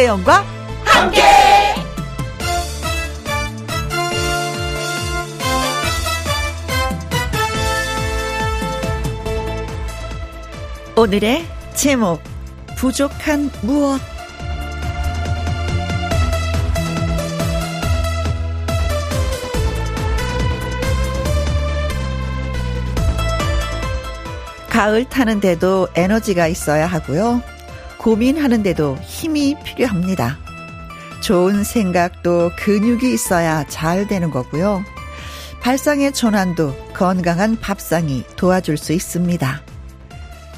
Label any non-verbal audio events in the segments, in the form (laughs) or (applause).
김혜영과 함께. 오늘의 제목 부족한 무엇 가을 타는데도 에너지가 있어야 하고요. 고민하는데도 힘이 필요합니다. 좋은 생각도 근육이 있어야 잘 되는 거고요. 발상의 전환도 건강한 밥상이 도와줄 수 있습니다.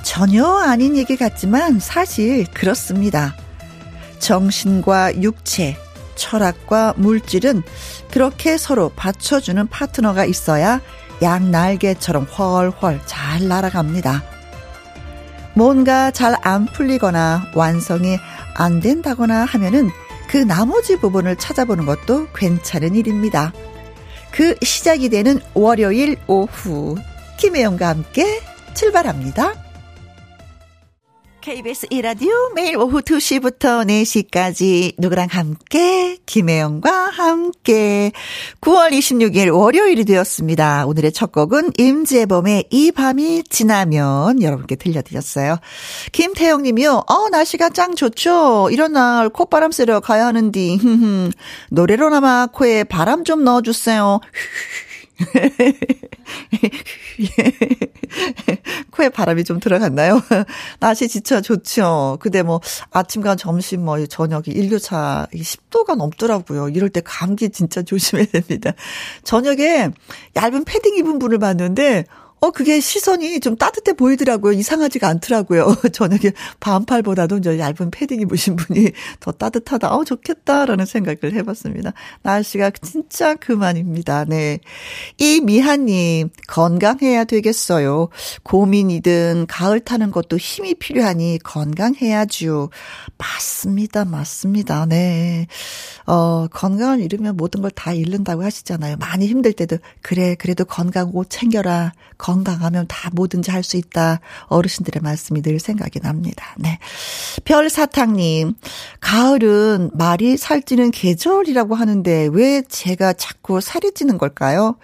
전혀 아닌 얘기 같지만 사실 그렇습니다. 정신과 육체, 철학과 물질은 그렇게 서로 받쳐주는 파트너가 있어야 양날개처럼 훨훨 잘 날아갑니다. 뭔가 잘 안 풀리거나 완성이 안 된다거나 하면은 그 나머지 부분을 찾아보는 것도 괜찮은 일입니다. 그 시작이 되는 월요일 오후 김혜영과 함께 출발합니다. KBS 이라디오 매일 오후 2시부터 4시까지 누구랑 함께 김혜영과 함께 9월 26일 월요일이 되었습니다. 오늘의 첫 곡은 임재범의 이 밤이 지나면 여러분께 들려드렸어요. 김태영 님이요. 어 날씨가 짱 좋죠. 이런 날 콧바람 쐬러 가야 하는디 (laughs) 노래로나마 코에 바람 좀 넣어주세요. (laughs) (laughs) 코에 바람이 좀 들어갔나요? (laughs) 날씨 진짜 좋죠. 근데 뭐 아침과 점심 뭐 저녁이 일교차 10도가 넘더라고요. 이럴 때 감기 진짜 조심해야 됩니다. 저녁에 얇은 패딩 입은 분을 봤는데 어, 그게 시선이 좀 따뜻해 보이더라고요. 이상하지가 않더라고요. (laughs) 저녁에 반팔보다도 이제 얇은 패딩 입으신 분이 더 따뜻하다. 어, 좋겠다라는 생각을 해봤습니다. 날씨가 진짜 그만입니다. 네. 이 미하님, 건강해야 되겠어요. 고민이든 가을 타는 것도 힘이 필요하니 건강해야죠. 맞습니다. 맞습니다. 네. 어, 건강을 잃으면 모든 걸 다 잃는다고 하시잖아요. 많이 힘들 때도, 그래, 그래도 건강 옷 챙겨라. 건강하면 다 뭐든지 할 수 있다. 어르신들의 말씀이 늘 생각이 납니다. 네. 별사탕님, 가을은 말이 살찌는 계절이라고 하는데 왜 제가 자꾸 살이 찌는 걸까요?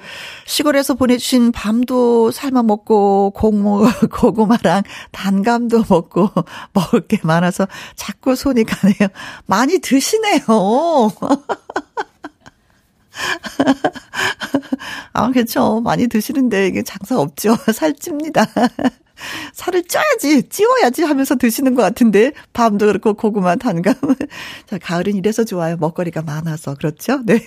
시골에서 보내주신 밤도 삶아 먹고 고구, (laughs) 고구마랑 단감도 먹고 (laughs) 먹을 게 많아서 자꾸 손이 가네요. 많이 드시네요. (laughs) 아, 그렇죠. 많이 드시는데 이게 장사 없죠. (laughs) 살찝니다. (laughs) 살을 쪄야지, 찌워야지 하면서 드시는 것 같은데, 밤도 그렇고 고구마 단감. 자, 가을은 이래서 좋아요. 먹거리가 많아서. 그렇죠? 네.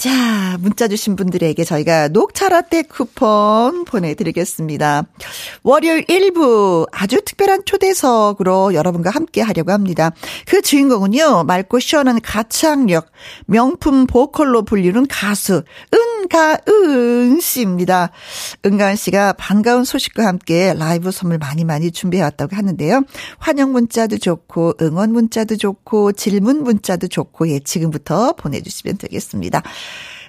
자, 문자 주신 분들에게 저희가 녹차라떼 쿠폰 보내드리겠습니다. 월요일 1부 아주 특별한 초대석으로 여러분과 함께 하려고 합니다. 그 주인공은요, 맑고 시원한 가창력, 명품 보컬로 불리는 가수, 은가은 씨입니다. 은가은 씨가 반가운 소식과 함께 라이브 선물 많이 많이 준비해왔다고 하는데요. 환영 문자도 좋고, 응원 문자도 좋고, 질문 문자도 좋고, 예, 지금부터 보내주시면 되겠습니다.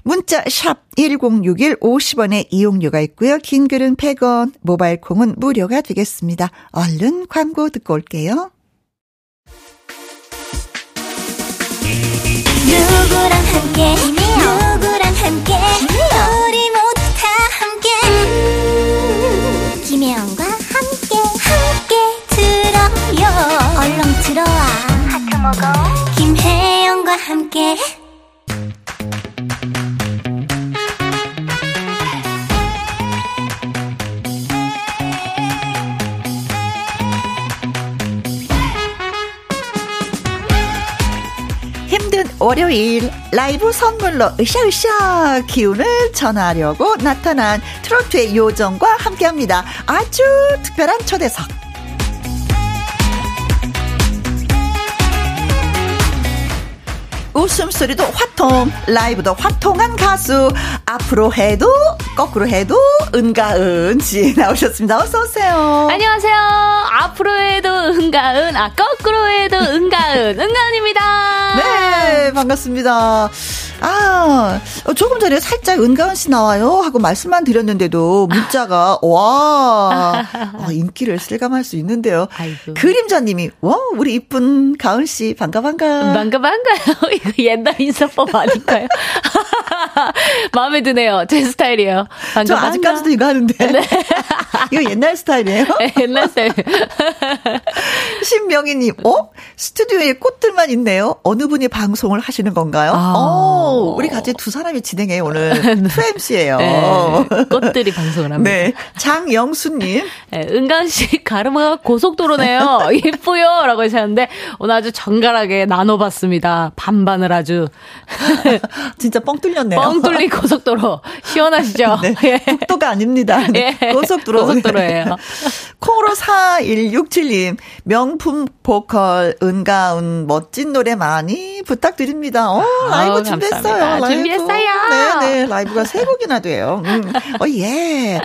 문자 샵 1061 50원의 이용료가 있고요. 긴 글은 100원, 모바일 콩은 무료가 되겠습니다. 얼른 광고 듣고 올게요. 누구랑 함께? 누구랑 함께? 우리 모두 다 함께. 음, 김혜영과 함께. 함께 들어요. 얼렁 들어와. 하트 먹어. 김혜영과 함께 월요일 라이브 선물로 으쌰으쌰 기운을 전하려고 나타난 트로트의 요정과 함께합니다. 아주 특별한 초대석. 웃음소리도 화통, 라이브도 화통한 가수. 앞으로 해도, 거꾸로 해도, 은가은 씨 (laughs) 나오셨습니다. 어서오세요. 안녕하세요. 앞으로 해도 은가은, 아, 거꾸로 해도 은가은, 은가은입니다. 네, 반갑습니다. 아, 조금 전에 살짝 은가은 씨 나와요 하고 말씀만 드렸는데도 문자가 (laughs) 와 어, 인기를 실감할 수 있는데요. 아이고. 그림자님이 와 우리 이쁜 가은 씨 반가 반가. 반가 반가요. 이거 옛날 인사법 아닐까요? (laughs) 마음에 드네요. 제 스타일이에요. 저 아직까지도 이거 하는데. 네. (laughs) 이거 옛날 스타일이에요? (laughs) 네, 옛날 스타일. 신명희님, 어? 스튜디오에 꽃들만 있네요. 어느 분이 방송을 하시는 건가요? 아. 어, 우리 같이 두 사람이 진행해 오늘 2MC예요. 네, 꽃들이 방송을 합니다. 네. 장영수님. 네, 은간 씨 가르마가 고속도로네요. 예쁘요. 라고 하셨는데, 오늘 아주 정갈하게 나눠봤습니다. 반반 을 아주. (laughs) 진짜 뻥 뚫렸네요. 뻥 뚫린 고속도로. 시원하시죠? (laughs) 네. (laughs) 예. 국도가 아닙니다. 네. 고속도로. 고속도로예요. 콩으로 4167님, 명품 보컬, 은가운, 멋진 노래 많이 부탁드립니다. 어, 라이브 어, 준비했어요. 라이브. 준비했어요. 네 네, 라이브가 세 곡이나 돼요. 음. 어, 예.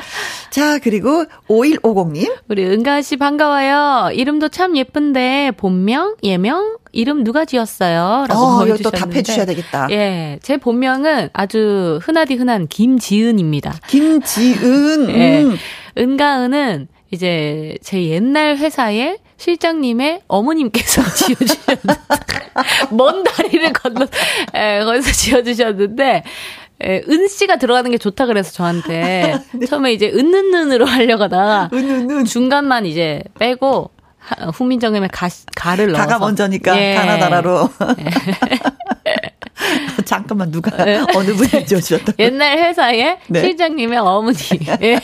자, 그리고 5150님. 우리 은가 씨 반가워요. 이름도 참 예쁜데, 본명, 예명, 이름 누가 지었어요? 라고 어, 보여주셨는데. 또 답해 주셔야 되겠다. 예. 제 본명은 아주 흔하디 흔한 김지은입니다. 김지은. (laughs) 예. 음. 은가은은 이제 제 옛날 회사에 실장님의 어머님께서 (laughs) 지어주셨는데, 먼 다리를 건너, 에, 거기서 지어주셨는데, 에, 은 씨가 들어가는 게 좋다 그래서 저한테 (laughs) 네. 처음에 이제 은은은으로 하려가다가 은은은 중간만 이제 빼고 후민정음의 가, 가를 넣어서 가가 먼저니까 예. 가나다라로. 예. (laughs) 잠깐만 누가 네. 어느 분이 지어주셨다. 옛날 회사에 네. 실장님의 어머니. 예.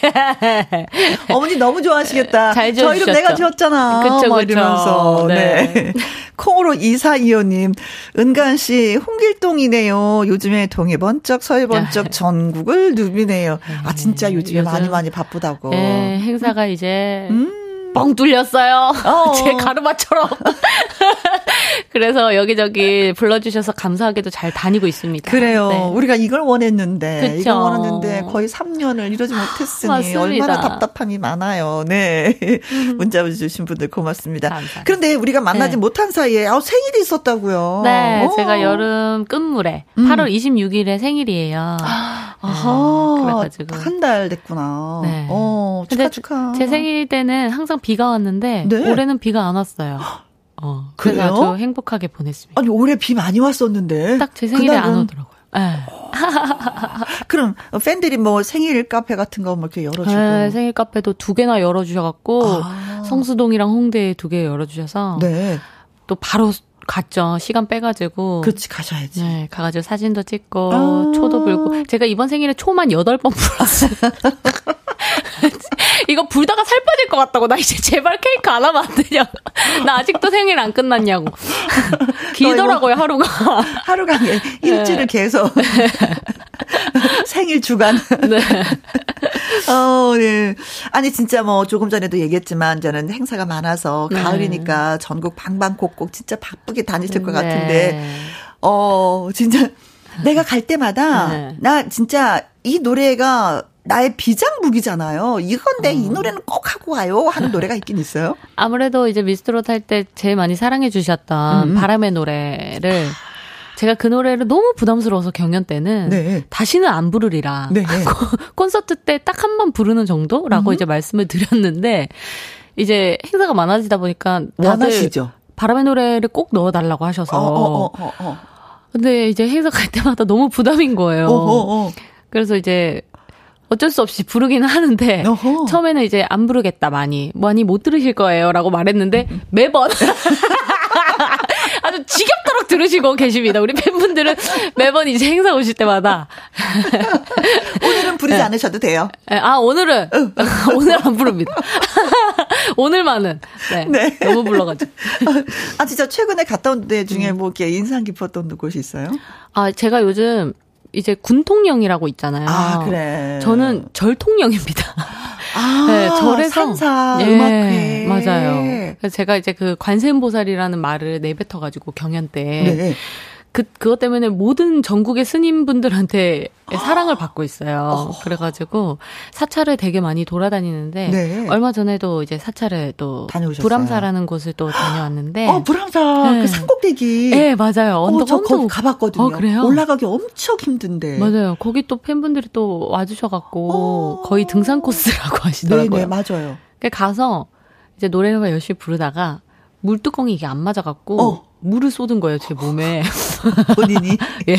(laughs) 어머니 너무 좋아하시겠다. 잘저 이름 내가 지었잖아. 그쵸, 그쵸. 이러면서. 네. 네. 콩으로 이사이호님, 은간 씨, 홍길동이네요. 요즘에 동해 번쩍, 서해 번쩍 전국을 누비네요. 아, 진짜 요즘에 요즘, 많이 많이 바쁘다고. 네, 행사가 이제. 음. 뻥 뚫렸어요. 어. (laughs) 제 가르마처럼. (laughs) 그래서 여기저기 불러주셔서 감사하게도 잘 다니고 있습니다. 그래요. 네. 우리가 이걸 원했는데, 그쵸. 이걸 원했는데 거의 3년을 이러지 못했으니 맞습니다. 얼마나 답답함이 많아요. 네. 음. 문자 주신 분들 고맙습니다. 감사합니다. 그런데 우리가 만나지 네. 못한 사이에 아, 생일이 있었다고요. 네. 오. 제가 여름 끝물에 음. 8월 26일에 생일이에요. 아, (gasps) 네. 그래가지고 한 달 됐구나. 네. 어, 축하 축하. 제 생일 때는 항상 비가 왔는데 네. 올해는 비가 안 왔어요. 어, 그래서 그래요? 아주 행복하게 보냈습니다. 아니 올해 비 많이 왔었는데 딱 제 생일에 그날은... 안 오더라고요. 네. (laughs) 그럼 팬들이 뭐 생일 카페 같은 거 뭐 이렇게 열어주고 네, 생일 카페도 두 개나 열어주셔갖고 아. 성수동이랑 홍대에 두 개 열어주셔서 네. 또 바로 갔죠. 시간 빼가지고. 그렇지, 가셔야지. 네, 가가지고 사진도 찍고, 아~ 초도 불고. 제가 이번 생일에 초만 8번 불었어요. (laughs) (laughs) 이거 불다가 살 빠질 것 같다고. 나 이제 제발 케이크 안 하면 안 되냐고. (laughs) 나 아직도 생일 안 끝났냐고. (laughs) 길더라고요, 하루가. 하루가 아니라 일주일을 네. 계속. 생일 주간. 네. 어, 네. 아니, 진짜 뭐, 조금 전에도 얘기했지만, 저는 행사가 많아서, 네. 가을이니까 전국 방방곡곡 진짜 바쁘게 다니실 것 네. 같은데, 어, 진짜, 내가 갈 때마다, 네. 나 진짜 이 노래가 나의 비장무기잖아요. 이건데 어. 이 노래는 꼭 하고 가요 하는 (laughs) 노래가 있긴 있어요. 아무래도 이제 미스트롯 할 때 제일 많이 사랑해 주셨던 음. 바람의 노래를 제가 그 노래를 너무 부담스러워서 경연 때는 네. 다시는 안 부르리라. 네. (laughs) 콘서트 때 딱 한 번 부르는 정도라고 음. 이제 말씀을 드렸는데 이제 행사가 많아지다 보니까 다들 원하시죠? 바람의 노래를 꼭 넣어달라고 하셔서. 어, 어, 어, 어, 어. 근데 이제 행사 갈 때마다 너무 부담인 거예요. 어, 그래서 이제 어쩔 수 없이 부르기는 하는데 어허. 처음에는 이제 안 부르겠다 많이 많이 못 들으실 거예요라고 말했는데 매번 (laughs) 아주 지겹도록 들으시고 계십니다. 우리 팬분들은 매번 이제 행사 오실 때마다 (laughs) 오늘은 부르지 네. 않으셔도 돼요. 네. 아 오늘은 (laughs) 오늘 안 부릅니다. 오늘만은 네, 네. 너무 불러가지고. 아 진짜 최근에 갔다 온 데 중에 음. 뭐 이렇게 인상 깊었던 곳이 있어요? 아 제가 요즘 이제 군통령이라고 있잖아요. 아, 그래. 저는 절통령입니다. (laughs) 아, 네, 절에서 산사 예, 음악회. 맞아요. 제가 이제 그 관세음보살이라는 말을 내뱉어 가지고 경연 때 네. 그, 그것 때문에 모든 전국의 스님분들한테 아. 사랑을 받고 있어요. 어. 그래가지고 사찰을 되게 많이 돌아다니는데 네. 얼마 전에도 이제 사찰을 또 다녀오셨어요. 불암사라는 곳을 또 다녀왔는데 어 불암사 네. 그 산곡 꼭대기. 네, 맞아요. 어, 언덕 어, 저 엄청... 가봤거든요. 어, 그래요? 올라가기 엄청 힘든데. 맞아요. 거기 또 팬분들이 또 와주셔갖고 어... 거의 등산 코스라고 (laughs) 하시더라고요. 네네, 맞아요. 가서 이제 노래가 열심히 부르다가 물뚜껑이 이게 안 맞아갖고 어. 물을 쏟은 거예요, 제 몸에. (laughs) 본인이? (laughs) 예.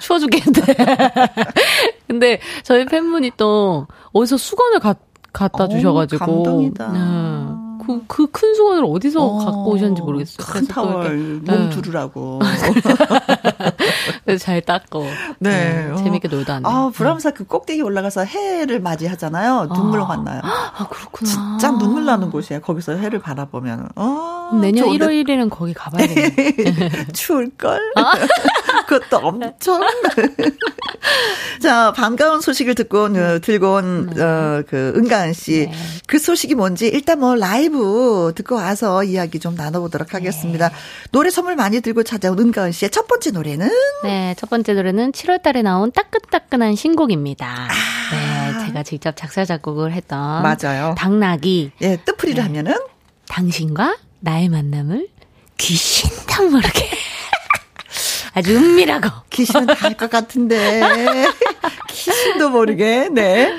추워 죽겠는데. (laughs) 근데 저희 팬분이 또 어디서 수건을 가, 갖다 오, 주셔가지고. 감동이다. 네. 그, 그 큰 수건을 어디서 어, 갖고 오셨는지 모르겠어요. 큰 타월 몸 네. 두르라고. (laughs) 그래서 잘 닦고. 네. 네. 재밌게 놀다 왔네요. 아, 브람사 그 꼭대기 올라가서 해를 맞이하잖아요. 눈물 아. 만나요. (gasps) 아, 그렇구나. 진짜 눈물 나는 곳이에요. 거기서 해를 바라보면. 어, 내년 좋은데. 1월 1일은 거기 가봐야겠네. (laughs) 추울걸? 아? (laughs) 그것도 엄청. (laughs) 자, 반가운 소식을 듣고, 네. 들고 온, 네. 어, 그, 은가은 씨. 네. 그 소식이 뭔지 일단 뭐 라이브 듣고 와서 이야기 좀 나눠보도록 하겠습니다. 네. 노래 선물 많이 들고 찾아온 은가은 씨의 첫 번째 노래는? 네, 첫 번째 노래는 7월 달에 나온 따끈따끈한 신곡입니다. 아. 네, 제가 직접 작사, 작곡을 했던. 맞아요. 당나귀. 예, 뜻풀이를 네. 하면은? 당신과 나의 만남을 귀신탕 모르게. 아주 은밀하고. (laughs) 귀신은 다 할 것 같은데. (laughs) 귀신도 모르게, 네.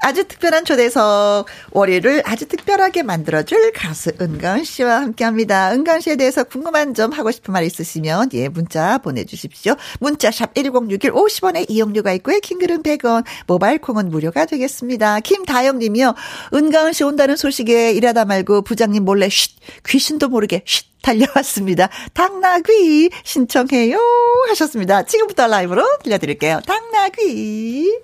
아주 특별한 초대석, 월요일을 아주 특별하게 만들어줄 가수 은가은 씨와 함께 합니다. 은가은 씨에 대해서 궁금한 점 하고 싶은 말 있으시면, 예, 문자 보내주십시오. 문자샵 1061 50원의 이용료가 있고요. 킹글은 100원, 모바일 콩은 무료가 되겠습니다. 김다영 님이요. 은가은 씨 온다는 소식에 일하다 말고 부장님 몰래 쉿, 귀신도 모르게 쉿, 달려왔습니다. 당나귀 신청해요 하셨습니다. 지금부터 라이브로 들려드릴게요. 당나귀.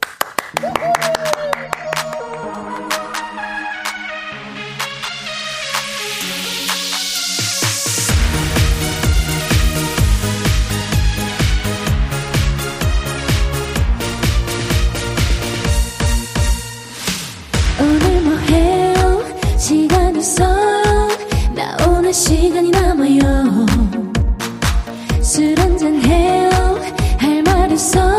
오늘 뭐 해요? 시간 있어요? 나 시간이 남아요. 술 한잔 해요. 할 말 있어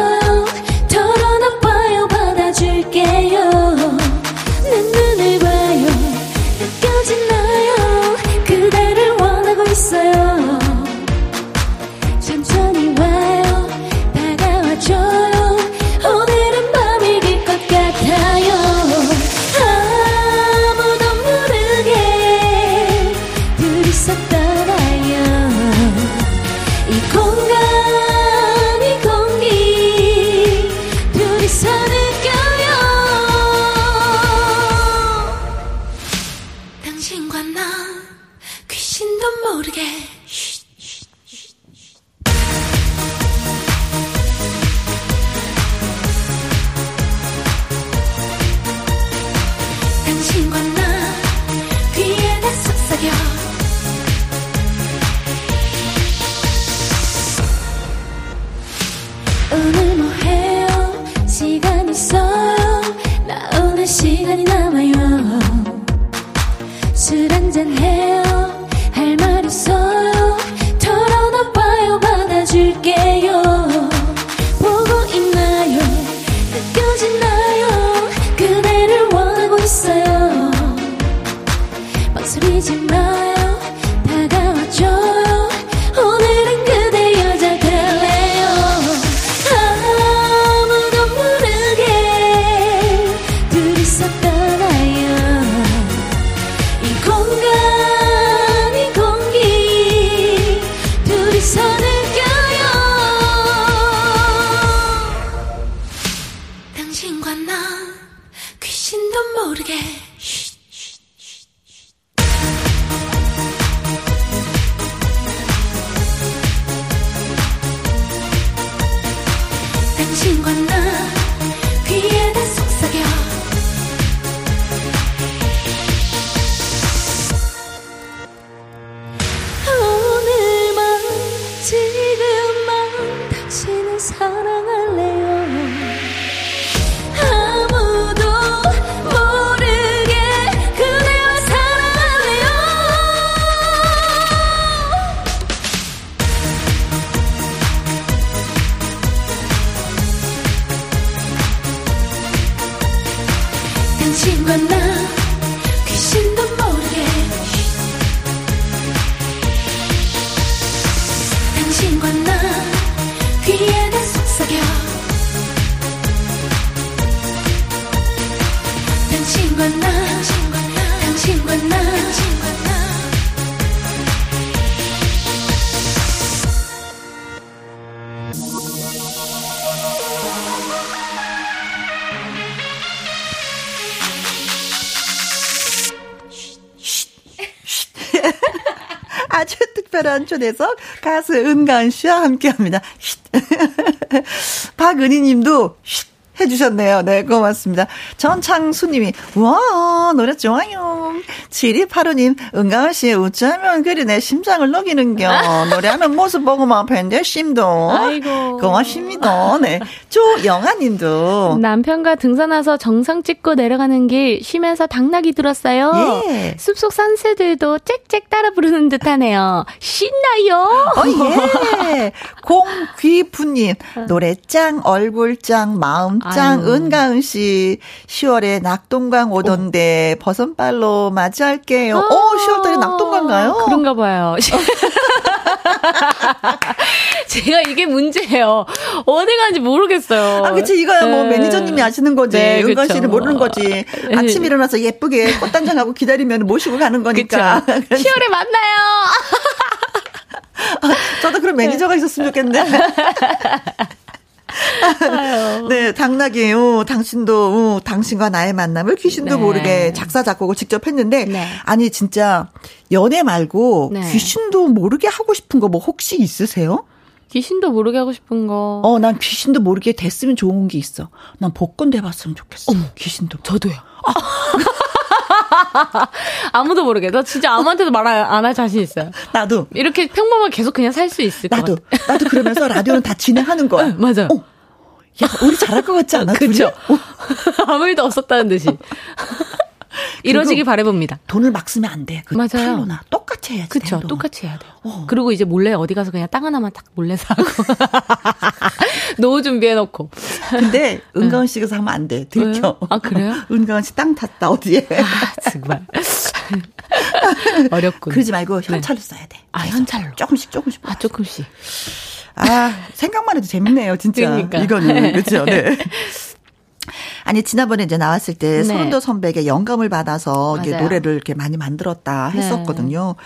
남은 시간이 남아요. 술 한잔 해요. 할 말 있어요. 털어놔봐요. 받아줄게요. 보고 있나요? 느껴지나요? 그대를 원하고 있어요. 망설이지 마. 초대석 가수 은가은 씨와 함께 합니다. (laughs) 박은희 님도 해주셨네요. 네, 고맙습니다. 전창수 님이, 와, 노래 좋아요. 7285님, 은가은 씨, 어쩌면 그리 내 심장을 녹이는 겨. (laughs) 노래하는 모습 보고만 팬데 심도. 아이고. 고맙습니다. 네. 조영아 님도. 남편과 등산 와서 정상 찍고 내려가는 길 쉬면서 당나귀 들었어요. 예. 숲속 산새들도 짹짹 따라 부르는 듯 하네요. 신나요? 어, 예. (laughs) 공귀부님, 노래 짱, 얼굴 짱, 마음 짱 은가은 씨 10월에 낙동강 오던데 오. 버선발로 맞 이할게요. 아~ 오, 10월달에 낙동강가요? 그런가 봐요. (laughs) 제가 이게 문제예요. 어디 가는지 모르겠어요. 아, 그치. 이거야 뭐 네. 매니저님이 아시는 거지. 네, 은가 씨는 모르는 거지. 네. 아침 일어나서 예쁘게 (laughs) 꽃단장하고 기다리면 모시고 가는 거니까. 10월에 만나요. (laughs) 저도 그런 매니저가 있었으면 좋겠는데. (laughs) 네, 당나귀, 어, 당신도, 어, 당신과 나의 만남을 귀신도 네. 모르게 작사, 작곡을 직접 했는데, 네. 아니, 진짜, 연애 말고, 네. 귀신도 모르게 하고 싶은 거 뭐 혹시 있으세요? 귀신도 모르게 하고 싶은 거. 어, 난 귀신도 모르게 됐으면 좋은 게 있어. 난 복권 돼봤으면 좋겠어. 어머, 귀신도. 저도요. 아. (laughs) 아무도 모르게. 나 진짜 아무한테도 말 안 할 자신 있어요. 나도. 이렇게 평범하게 계속 그냥 살 수 있을 나도, 것 같아. 나도 그러면서 라디오는 다 진행하는 거야. (laughs) 네, 맞아요. 어. 야, 우리 잘할 것 같지 않아? 그죠? (laughs) 아무 일도 없었다는 듯이. 이루어지길 바래봅니다. 돈을 막 쓰면 안 돼. 그 맞아요. 팔로나 똑같이 해야지. 그렇죠. 똑같이 해야 돼요. 어. 그리고 이제 몰래 어디 가서 그냥 땅 하나만 딱 몰래 사고 (laughs) 노후 준비해 놓고. 근데 은가은 씨가 사면 안 돼. 들켜. 아 그래요? (laughs) 은가은 씨땅 탔다 어디에? 아, 정말. 어렵군. 그러지 말고 네. 현찰로 네. 써야 돼. 아 현찰로. 조금씩 조금씩. 아 조금씩. 아 생각만 해도 재밌네요, 진짜. 그러니까. 이거는 (laughs) 그렇죠. 네. 아니 지난번에 이제 나왔을 때 네. 손도 선배에게 영감을 받아서 이게 노래를 이렇게 많이 만들었다 네. 했었거든요. 네.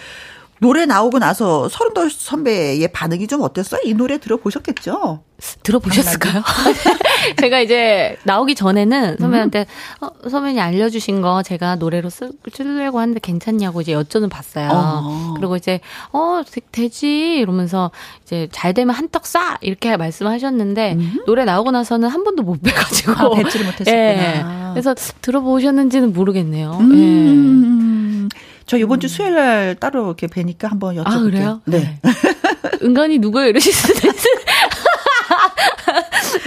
노래 나오고 나서 서른도 선배의 반응이 좀 어땠어요? 이 노래 들어보셨겠죠? 들어보셨을까요? (laughs) 제가 이제 나오기 전에는 선배한테 음. 어, 선배님 알려주신 거 제가 노래로 쓰, 쓰려고 하는데 괜찮냐고 이제 여쭤는 봤어요. 어. 그리고 이제 어 되, 지 이러면서 이제 잘 되면 한턱 쏴 이렇게 말씀하셨는데 음. 노래 나오고 나서는 한 번도 못 뵈가지고 아, 뵙지를 못했었구나. (laughs) 예. 그래서 들어보셨는지는 모르겠네요. 음. 예. 저 이번 주 수요일 날 따로 이렇게 뵈니까 한번 여쭤볼게요. 아, 그래요? 네. 네. 은간히 누구예요? 이러실 수도 있어요.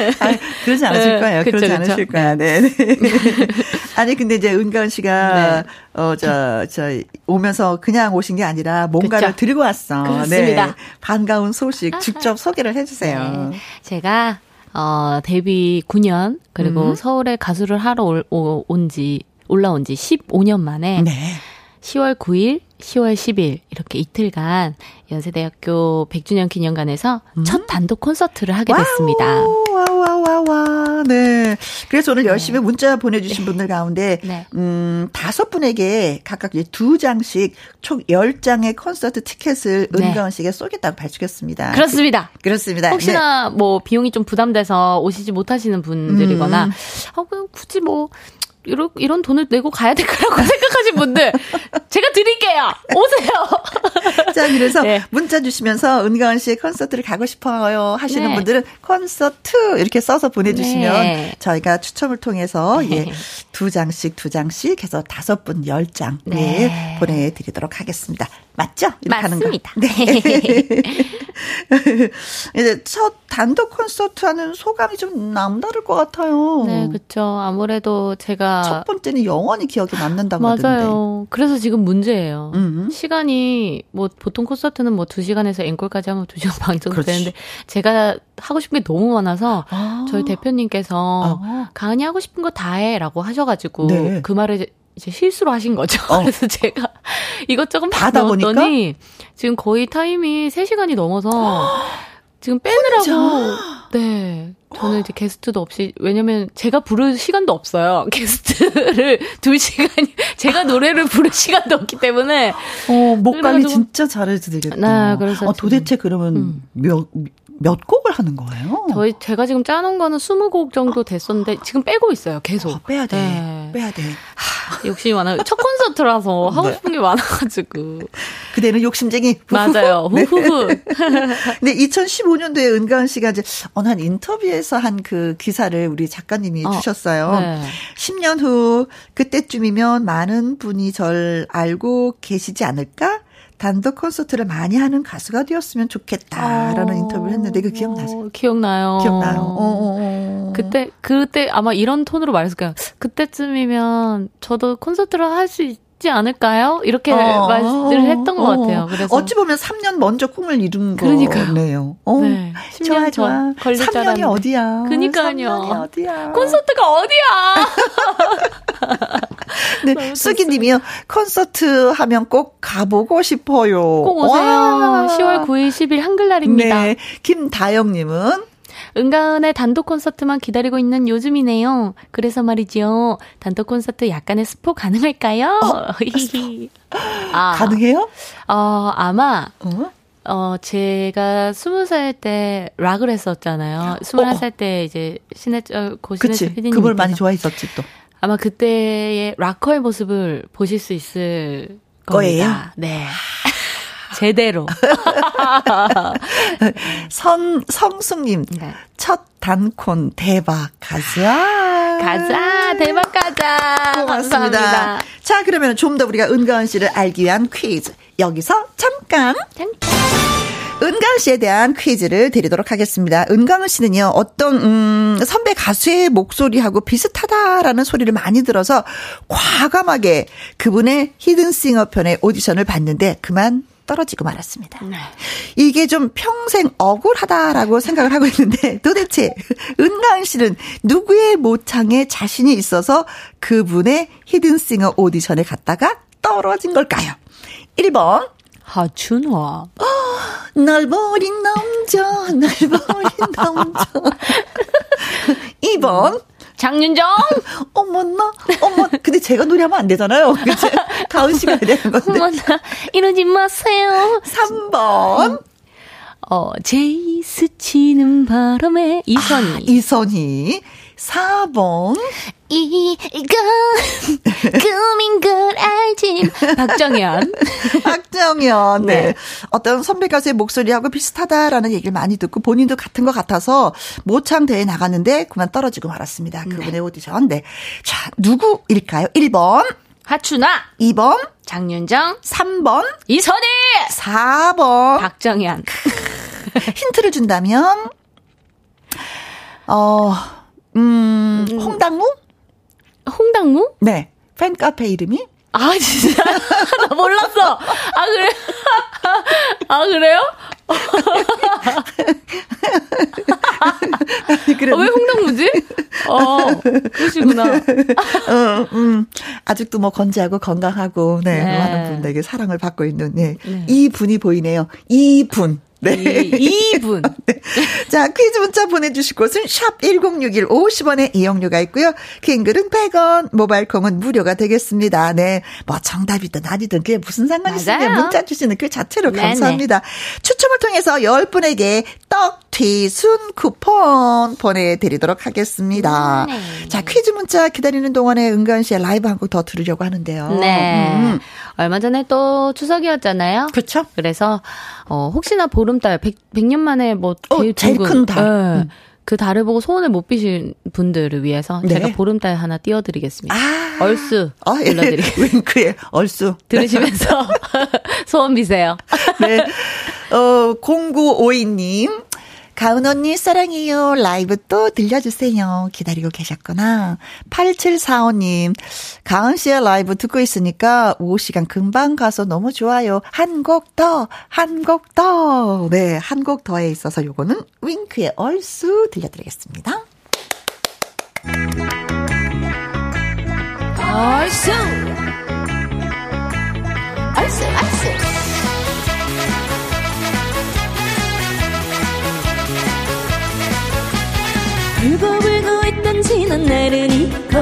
(laughs) 아, 그러지 않으실 네, 거예요. 그쵸, 그러지 그쵸. 않으실 거야. 네. 네. (laughs) 아니 근데 이제 은가은 씨가 네. 어저저 저, 오면서 그냥 오신 게 아니라 뭔가를 그쵸. 들고 왔어. 그렇습니다. 네. 반가운 소식 직접 소개를 해주세요. 네. 제가 어 데뷔 9년 그리고 음. 서울에 가수를 하러 온지 올라온 지 15년 만에 네. 10월 9일, 10월 10일 이렇게 이틀간 연세대학교 100주년 기념관에서 음? 첫 단독 콘서트를 하게 됐습니다. 와와와와. 네. 그래서 오늘 네. 열심히 문자 보내주신 분들 가운데 네. 음 다섯 분에게 각각 두 장씩 총 10장의 콘서트 티켓을 네. 은가은 씨에게 쏘겠다고 밝히겠습니다. 그렇습니다. 그, 렇습니다 혹시나 네. 뭐 비용이 좀 부담돼서 오시지 못하시는 분들이거나 음. 아, 굳이 뭐 이런, 이런 돈을 내고 가야 될 거라고 (laughs) 생각하신 분들, 제가 드릴게요! 오세요! (laughs) 자, 그래서 네. 문자 주시면서 은가은 씨의 콘서트를 가고 싶어요 하시는 네. 분들은 콘서트 이렇게 써서 보내주시면 네. 저희가 추첨을 통해서 예, 두 장씩 두 장씩 해서 다섯 분 열 장 네. 보내드리도록 하겠습니다. 맞죠? 이렇게 맞습니다. 하는 거. 네. (laughs) (laughs) 이제 첫 단독 콘서트 하는 소감이 좀 남다를 것 같아요. 네, 그렇죠. 아무래도 제가 첫 번째는 영원히 기억에 남는다고 맞아요. 하던데. 그래서 지금 문제예요. 음흠. 시간이 뭐 보통 콘서트는 뭐 2시간에서 앵콜까지 하면 2시간 반 정도 그렇지. 되는데 제가 하고 싶은 게 너무 많아서 아. 저희 대표님께서 아. 가은이 하고 싶은 거 다 해라고 하셔 가지고 네. 그 말을 이제 실수로 하신 거죠. 어. (laughs) 그래서 제가 이것저것 받아 보더니 지금 거의 타임이 3시간이 넘어서 (gasps) 지금 빼느라고 네. 저는 이제 게스트도 없이 왜냐면 제가 부를 시간도 없어요. (laughs) 게스트를 둘 시간이 제가 노래를 부를 시간도 없기 때문에 어 목 관리 진짜 잘해도 되겠다. 네, 그래서 어, 도대체 그러면 음. 몇몇 곡을 하는 거예요? 저희 제가 지금 짜놓은 거는 20곡 정도 됐었는데 지금 빼고 있어요. 계속. 아, 빼야 돼. 네. 빼야 돼. 하, 욕심이 많아요. 첫 콘서트라서 하고 네. 싶은 게 많아가지고. 그대는 욕심쟁이. 맞아요. (laughs) 후후후. 근데 2015년도에 은가은 씨가 이제 어느 한 인터뷰에서 한 그 기사를 우리 작가님이 어, 주셨어요. 네. 10년 후 그때쯤이면 많은 분이 절 알고 계시지 않을까? 단독 콘서트를 많이 하는 가수가 되었으면 좋겠다라는 어, 인터뷰를 했는데 그 기억나세요? 기억나요. 기억나요. 어, 어, 어. 그때 그때 아마 이런 톤으로 말했을까요? 그때쯤이면 저도 콘서트를 할 수 있지 않을까요? 이렇게 어, 말을 했던 것 같아요. 그래서 어찌 보면 3년 먼저 꿈을 이룬. 거네요. 어, 네. 10년 좋아, 좋아. 걸릴 3년이 어디야? 그니까요. 3년이 어디야? 콘서트가 어디야? (laughs) 네, 수기님이요. 콘서트 하면 꼭 가보고 싶어요. 꼭 오세요. 와. 10월 9일, 10일 한글날입니다. 네. 김다영님은 은가은의 단독 콘서트만 기다리고 있는 요즘이네요. 그래서 말이죠. 단독 콘서트 약간의 스포 가능할까요? 어, (laughs) 아, 가능해요? 어, 아마 어? 어, 제가 스무 살 때 락을 했었잖아요. 스물한 살 때 이제 신해, 어, 고신혜 PD님. 그걸 많이 좋아했었지 또. 아마 그때의 락커의 모습을 보실 수 있을 거예요. 겁니다. 네. 제대로. (laughs) 선, 성숙님, 네. 첫 단콘 대박 가자. 가자, 대박 가자. 고맙습니다. 감사합니다. 자, 그러면 좀 더 우리가 은가은 씨를 알기 위한 퀴즈. 여기서 잠깐. 잠깐. 은강 씨에 대한 퀴즈를 드리도록 하겠습니다. 은강은 씨는요, 어떤, 음, 선배 가수의 목소리하고 비슷하다라는 소리를 많이 들어서 과감하게 그분의 히든싱어 편의 오디션을 봤는데 그만 떨어지고 말았습니다. 네. 이게 좀 평생 억울하다라고 생각을 하고 있는데 (laughs) 도대체 은가은 씨는 누구의 모창에 자신이 있어서 그분의 히든싱어 오디션에 갔다가 떨어진 걸까요? 1번 하춘화. 날 버린 남자, 날 버린 남자. 2번. (laughs) 장윤정? (laughs) 어머나, 어머, 근데 제가 노래하면 안 되잖아요. (laughs) 그치? 다은 씨가 되는 건데. 어머나, 이러지 마세요. 3번. 어, 제이 스치는 바람에 이선희. 아, 이선희. 4번. 이건 꿈인 걸 알지. 박정현. (laughs) 박정현. 네. 네. 어떤 선배 가수의 목소리하고 비슷하다라는 얘기를 많이 듣고 본인도 같은 것 같아서 모창 대회 나갔는데 그만 떨어지고 말았습니다. 네. 그분의 네. 오디션. 네. 자, 누구일까요? 1번. 하춘아. 2번. 장윤정. 3번. 이선희. 4번. 박정현. 힌트를 준다면, 어, 음, 음, 홍당무? 홍당무? 네. 팬카페 이름이? 아, 진짜? (laughs) 나 몰랐어. 아, 그래? 아, 그래요? 그래. 어, 왜 홍당무지? 어, 그러시구나. 어, 음, 아직도 뭐 건재하고 건강하고, 네, 네. 많은 분들에게 사랑을 받고 있는, 네. 네. 이 분이 보이네요. 이 분. 네. 2분. (laughs) 네. 자, 퀴즈 문자 보내주실 곳은 샵1061 50원의 이용료가 있고요. 킹글은 100원, 모바일 콩은 무료가 되겠습니다. 네. 뭐 정답이든 아니든 그게 무슨 상관이 있으면 문자 주시는 그 자체로. 감사합니다. 추첨을 통해서 10분에게 떡, 튀순 쿠폰 보내드리도록 하겠습니다. 네. 자, 퀴즈 문자 기다리는 동안에 은간 씨의 라이브 한 곡 더 들으려고 하는데요. 네. 음. 얼마 전에 또 추석이었잖아요. 그렇죠. 그래서 어 혹시나 보름달 100, 100년 만에 뭐 제일, 어, 제일 큰 달. 네. 음. 그 달을 보고 소원을 못 비신 분들을 위해서 네. 제가 보름달 하나 띄워드리겠습니다. 아~ 얼쑤 아, 예. 불러드리겠습니다. (laughs) 윙크의 얼쑤. (laughs) 들으시면서 (laughs) 소원 비세요. 네. 어, 0952님. 가은 언니 사랑해요. 라이브 또 들려주세요. 기다리고 계셨구나. 8745님. 가은 씨의 라이브 듣고 있으니까 오후 시간 금방 가서 너무 좋아요. 한 곡 더, 한 곡 더. 네, 한 곡 더에 있어서 요거는 윙크의 얼쑤 들려드리겠습니다. 얼쑤! 날은 있고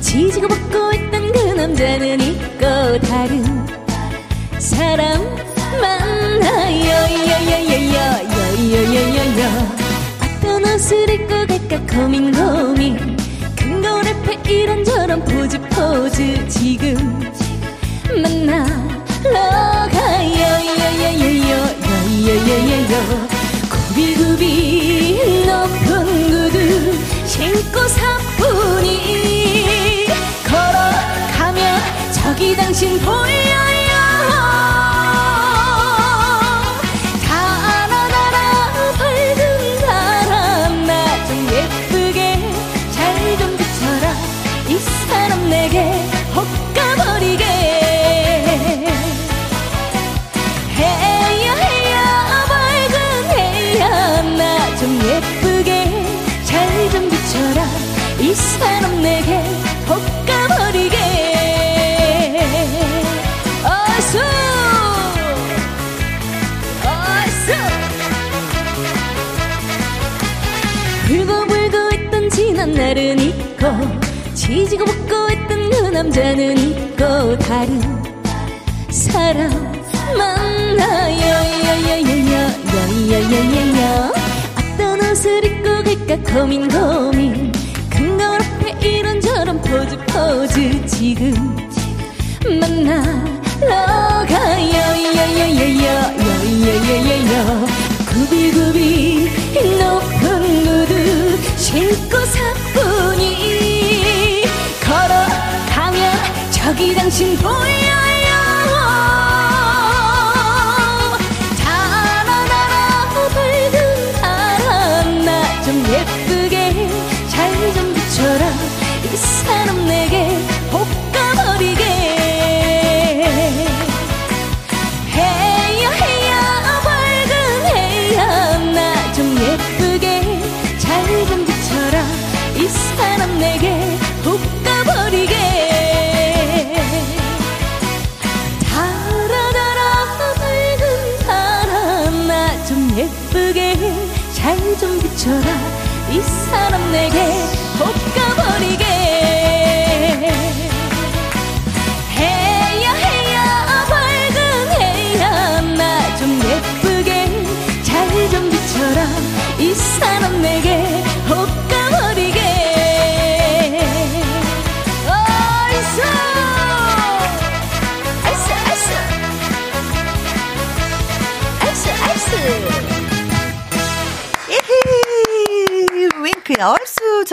지지고 볶고 있던 그 남자는 있고 다른 사람 만나요 요요요요요요요요 어떤 옷을 입고 갈까 고민 고민 큰 거울 앞에 이런저런 포즈 포즈 지금 만나러 가요 요요요요요요요요 구비구비 높은 구두 신고 사뿐히 걸어가면 저기 당신 보여요 남자는 있고 다른 사람 만나요. 어떤 옷을 입고 갈까 고민 고민. 큰걸 앞에 이런저런 포즈 포즈 지금 만나러 가요. 구비구비 높은 구두 신고 사뿐히 给人心扉啊！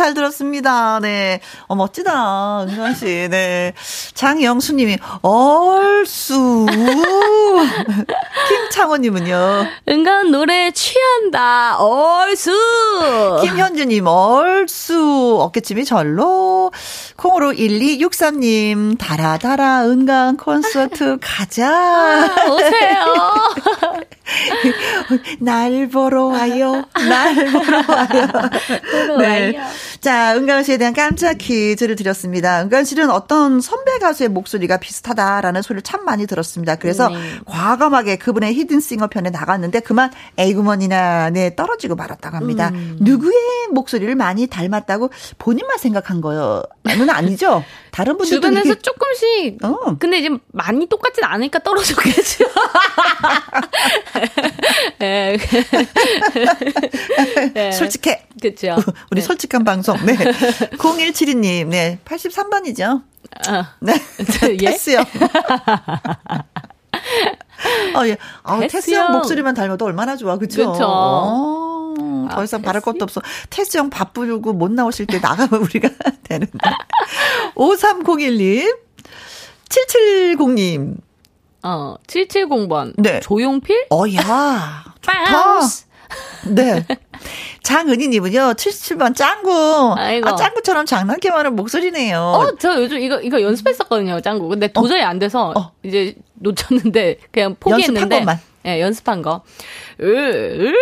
잘 들었습니다. 네. 어, 멋지다. 은관 씨. 네. 장영수 님이 얼쑤. (laughs) 김창호님은요. 은간 노래 취한다. 얼쑤. 김현주 님, 얼쑤. 어깨춤이 절로. 콩으로 1263님, 달아달아, 은강 콘서트 가자. 아, 오세요. (laughs) 날 보러 와요. 날 보러 와요. 네. 와요. 자, 은강 씨에 대한 깜짝 퀴즈를 드렸습니다. 은강 씨는 어떤 선배 가수의 목소리가 비슷하다라는 소리를 참 많이 들었습니다. 그래서 네. 과감하게 그분의 히든싱어 편에 나갔는데 그만 에이구먼이나 네 떨어지고 말았다고 합니다. 음. 누구의 목소리를 많이 닮았다고 본인만 생각한 거 요? 는 아니죠. 다른 분들도 주변에서 이렇게- 조금씩. 어. 근데 이제 많이 똑같진 않으니까 떨어졌겠죠. (laughs) 예. 예. (laughs) 솔직해. 그쵸. (laughs) 우리 네. 솔직한 방송. 네. 0172님, 네. 83번이죠. 아, 네. 예? 테스요. 어, 예. 아, 테스 형 형. 목소리만 닮아도 얼마나 좋아. 그쵸? 그쵸. 어, 더 아, 이상 바랄? 것도 없어. 테스 형 바쁘고 못 나오실 때 나가면 (laughs) 우리가 (laughs) 되는데. 5301님. 770님. 어, 770번. 네. 조용필? 어, 야. 좋다. 네. (laughs) 장은희님은요, 77번 짱구. 아이고. 아, 짱구처럼 장난기 많은 목소리네요. 어, 저 요즘 이거, 이거 연습했었거든요, 짱구. 근데 도저히 안 돼서, 어. 이제 놓쳤는데, 그냥 포기했는데. 연습한 것만. 예, 연습한 거. 으, 으,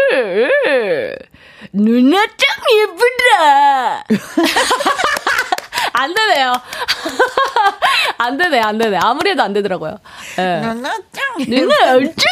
으, 누나 짱 예쁘다! (laughs) 안 되네요. (laughs) 안 되네, 안 되네. 아무리 해도 안 되더라고요. 예. 누나 짱. 누나 엄청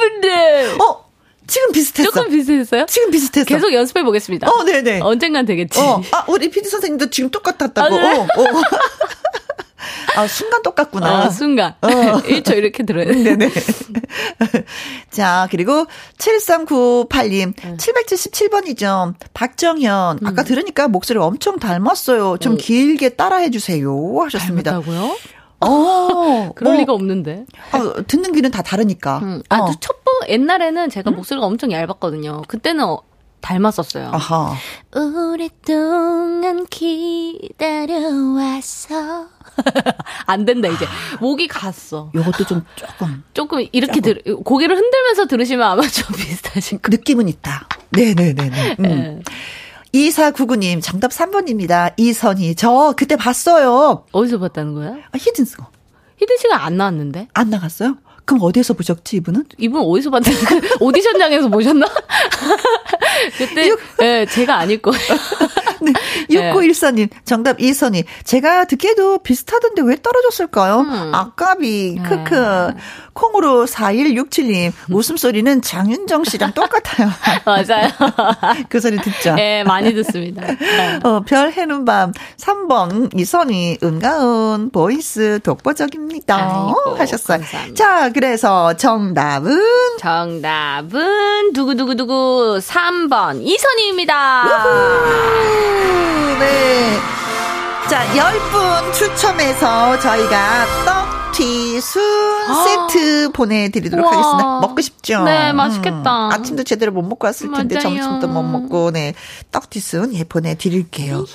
예쁜데! 어, 지금. 비슷했어. 조금 비슷했어요? 지금 비슷했어. 계속 연습해 보겠습니다. 어, 네네. 언젠간 되겠지. 어, 아, 우리 PD 선생님도 지금 똑같았다고. 아, 네. 어, 어. (laughs) 아, 순간 똑같구나. 어, 순간. 어. (laughs) 1초 이렇게 들어요. 네네. (laughs) 자, 그리고 7398님, 음. 777번이죠. 박정현. 아까 음. 들으니까 목소리 엄청 닮았어요. 좀 음. 길게 따라해 주세요. 하셨습니다. 닮았다고요? 어, 그럴 어. 리가 없는데. 아, 듣는 귀는 다 다르니까. 음, 아주 어. 첫번 옛날에는 제가 음? 목소리가 엄청 얇았거든요. 그때는 어, 닮았었어요. 아하. 오랫동안 기다려왔어. (laughs) 안 된다 이제 목이 갔어. 이것도 좀 조금 조금 이렇게 들 고개를 흔들면서 들으시면 아마 좀 (laughs) 비슷하신 그 느낌은 있다. 네네네네. 음. 네. 2499님, 정답 3번입니다. 이선희. 저 그때 봤어요. 어디서 봤다는 거야? 아, 히든싱어. 히든싱어 안 나왔는데? 안 나갔어요? 그럼 어디에서 보셨지, 이분은? 이분 어디서? 그 (laughs) 오디션장에서 보셨나? (laughs) 그때, 예, 네, 제가 아닐 거예요. (laughs) 네. 6914님, 정답 이선희. 제가 듣기에도 비슷하던데 왜 떨어졌을까요? 음. 아까비, 크크. 네. 콩으로 4167님, 웃음소리는 장윤정 씨랑 똑같아요. (laughs) 맞아요. (laughs) 그 소리 듣죠? 네, 많이 듣습니다. 네. 어, 별 해는 밤 3번 이선희, 은가은, voice 독보적입니다. 아이고, 하셨어요. 감사합니다. 자, 그래서 정답은? 정답은 두구두구두구 3번 이선희입니다. 네. 자, 10분 추첨해서 저희가 떡 튀순 아. 세트 보내드리도록 우와. 하겠습니다. 먹고 싶죠? 네, 맛있겠다. 음, 아침도 제대로 못 먹고 왔을 텐데, 맞아요. 점심도 못 먹고, 네. 떡튀순, 예, 보내드릴게요.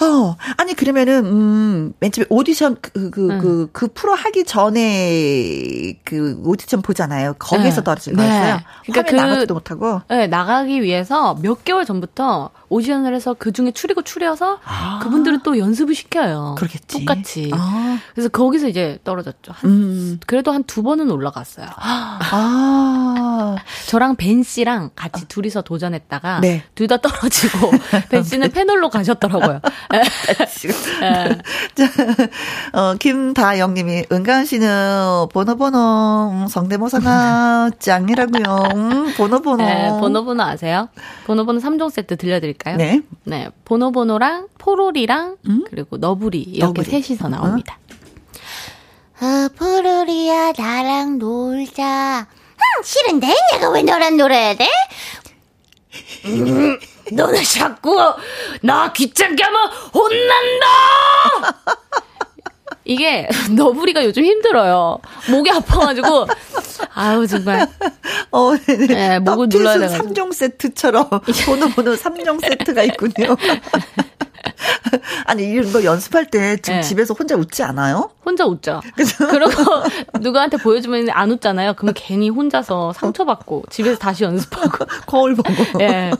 어, 아니, 그러면은, 음, 맨 처음에 오디션, 그, 그, 음. 그, 그 프로 하기 전에 그 오디션 보잖아요. 거기에서 네. 떨어진 거였어요. 네. 그러니까 그, 나가지도 못하고. 네, 나가기 위해서 몇 개월 전부터 오디션을 해서 그 중에 추리고 추려서 아. 그분들은 또 연습을 시켜요. 그렇겠지. 똑같이. 아. 그래서 거기서 이제 떨어졌죠. 한, 음. 그래도 한 두 번은 올라갔어요. (gasps) 아. 저랑 벤 씨랑 같이 아. 둘이서 도전했다가 네. 둘다 떨어지고 (laughs) 벤 씨는 네. 패널로 가셨더라고요. (laughs) 네. 어, 김다영님이 은간 씨는 번호 번호 음, 성대모사가 짱이라고요. 음, 번호 번호. 네, 번호 번호 아세요? 번호 번호 3종 세트 들려드릴 까요? 네. 네, 번호랑 포롤이랑 음? 그리고 너부리 이렇게 너부리. 셋이서 나옵니다. 어? 어, 포롤이야 나랑 놀자. 흠, 싫은데? 내가 왜 너랑 놀아야 돼? 음, 너는 자꾸 나 귀찮게 하면 혼난다! (laughs) 이게 (laughs) 너부리가 요즘 힘들어요. 목이 아파가지고 아우 정말. 어, 네네. 네, 목을 눌러야 돼. 3종 세트처럼 (laughs) 번호 번호 3종 세트가 있군요. 아니 이런 거 연습할 때 지금 네. 집에서 혼자 웃지 않아요? 혼자 웃죠. 그죠? 그리고 누구한테 보여주면 안 웃잖아요. 그러면 괜히 혼자서 상처받고 집에서 다시 연습하고 (laughs) 거울 보고. 네.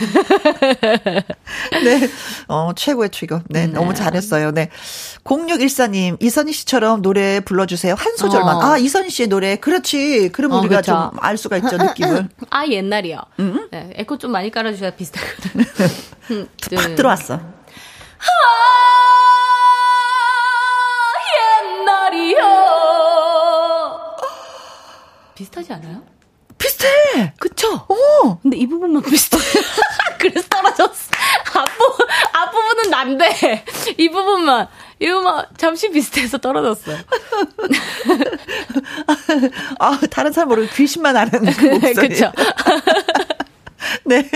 (laughs) 네. 어, 최고의 트리거. 네, 네. 너무 잘했어요. 네. 0614님, 이선희 씨처럼 노래 불러주세요. 한 소절만. 어. 아, 이선희 씨의 노래. 그렇지. 그럼 어, 우리가 좀 알 수가 있죠, 느낌을. (laughs) 아, 옛날이요. 음? 네, 에코 좀 많이 깔아주셔야 비슷하거든. (laughs) 팍 들어왔어. 아, 옛날이요. 비슷하지 않아요? 비슷해! 그쵸? 어! 근데 이 부분만 비슷해. (laughs) 그래서 떨어졌어. 앞부분, 앞부분은 난데, 이 부분만, 이거만 잠시 비슷해서 떨어졌어요. (laughs) 아, 다른 사람 모르고 귀신만 아는 그 (laughs) 목소리. 그쵸. (laughs) 네.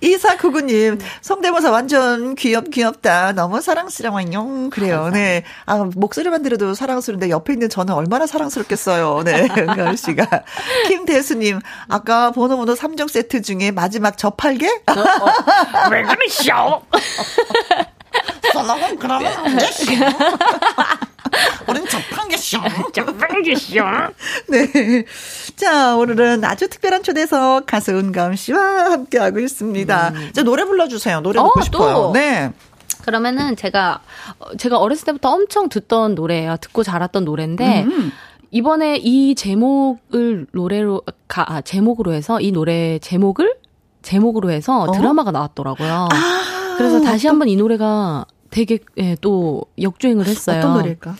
이사구구님, 성대모사 완전 귀엽, 귀엽다. 너무 사랑스러워요. 그래요. 네. 아, 목소리만 들어도 사랑스러운데 옆에 있는 저는 얼마나 사랑스럽겠어요. 네. (laughs) 은가을 씨가. 김대수님, 아까 번호 번호 3종 세트 중에 마지막 저팔계? 어, 어. 왜 그러시오? (laughs) 선호는 그러면 안 되시오. 우린 접한겠쇼. (laughs) 접한겠쇼. 네. 자, 오늘은 아주 특별한 초대석 가수 은가음 씨와 함께하고 있습니다. 음. 자, 노래 불러주세요. 노래 듣고 어, 싶어요. 또. 네. 그러면은 제가, 제가 어렸을 때부터 엄청 듣던 노래예요. 듣고 자랐던 노래인데, 음. 이번에 이 제목을 노래로, 가, 아, 제목으로 해서 이 노래 제목을 제목으로 해서 어? 드라마가 나왔더라고요. 아, 그래서 다시 한번 이 노래가 되게 예, 또 역주행을 했어요. 어떤 노래일까?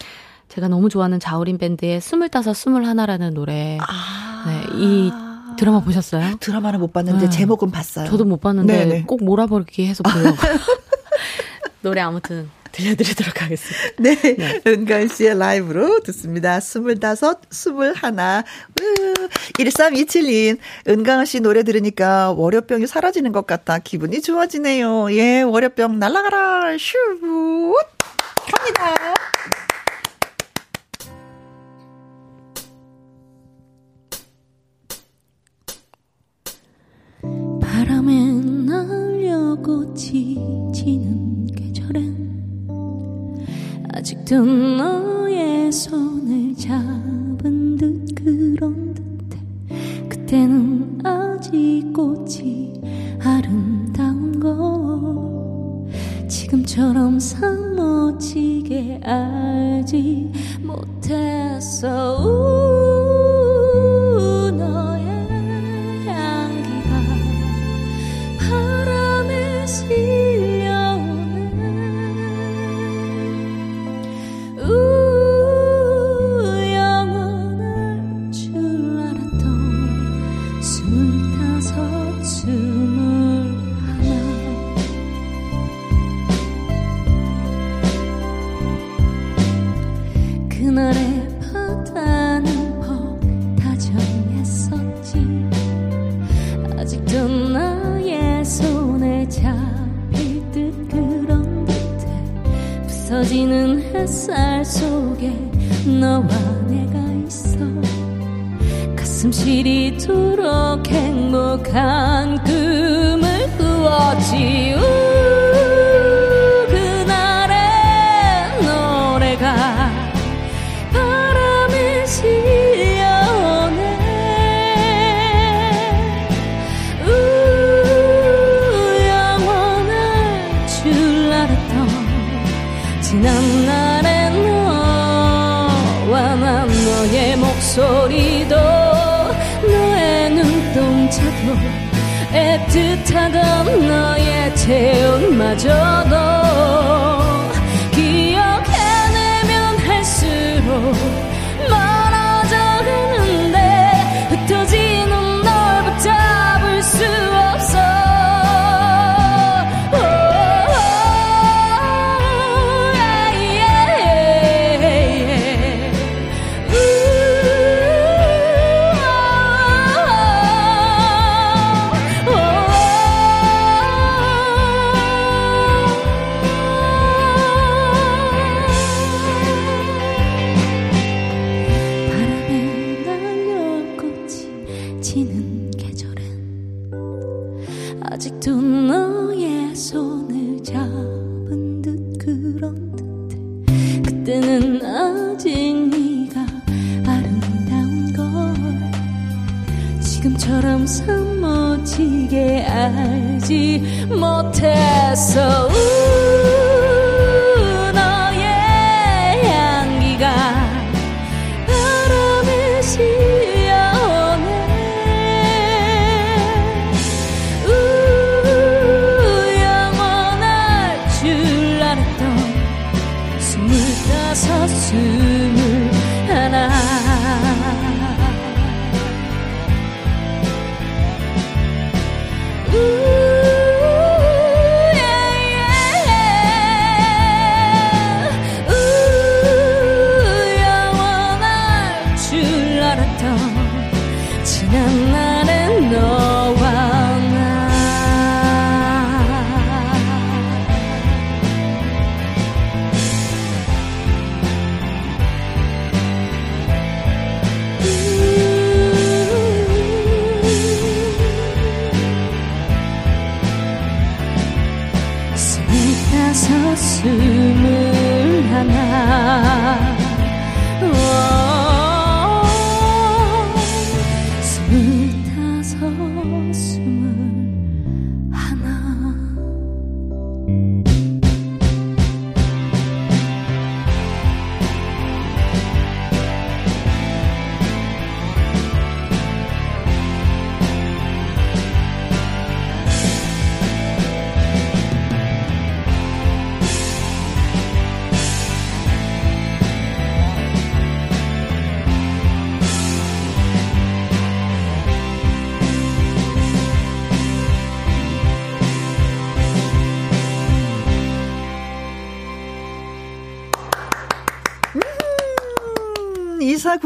제가 너무 좋아하는 자우림 밴드의 스물다섯 스물하나라는 노래. 아. 네, 이 드라마 보셨어요? 드라마는 못 봤는데 네. 제목은 봤어요. 저도 못 봤는데 네네. 네. 꼭 몰아버리기 해서 보려고. (laughs) (laughs) 노래 아무튼 들려드리도록 하겠습니다. (laughs) 네. 네. 은간 씨의 라이브로 듣습니다. 스물다섯, 스물하나, 1327님, 은강 씨 노래 들으니까 월요병이 사라지는 것 같다. 기분이 좋아지네요. 예, 월요병 날아가라, 슈! 갑니다. 바람에 날려고 지지는 계절엔 아직도 너의 손을 잡은 듯 그런 듯해. 그때는 아직 꽃이 아름다운 거 지금처럼 사무치게 알지 못했어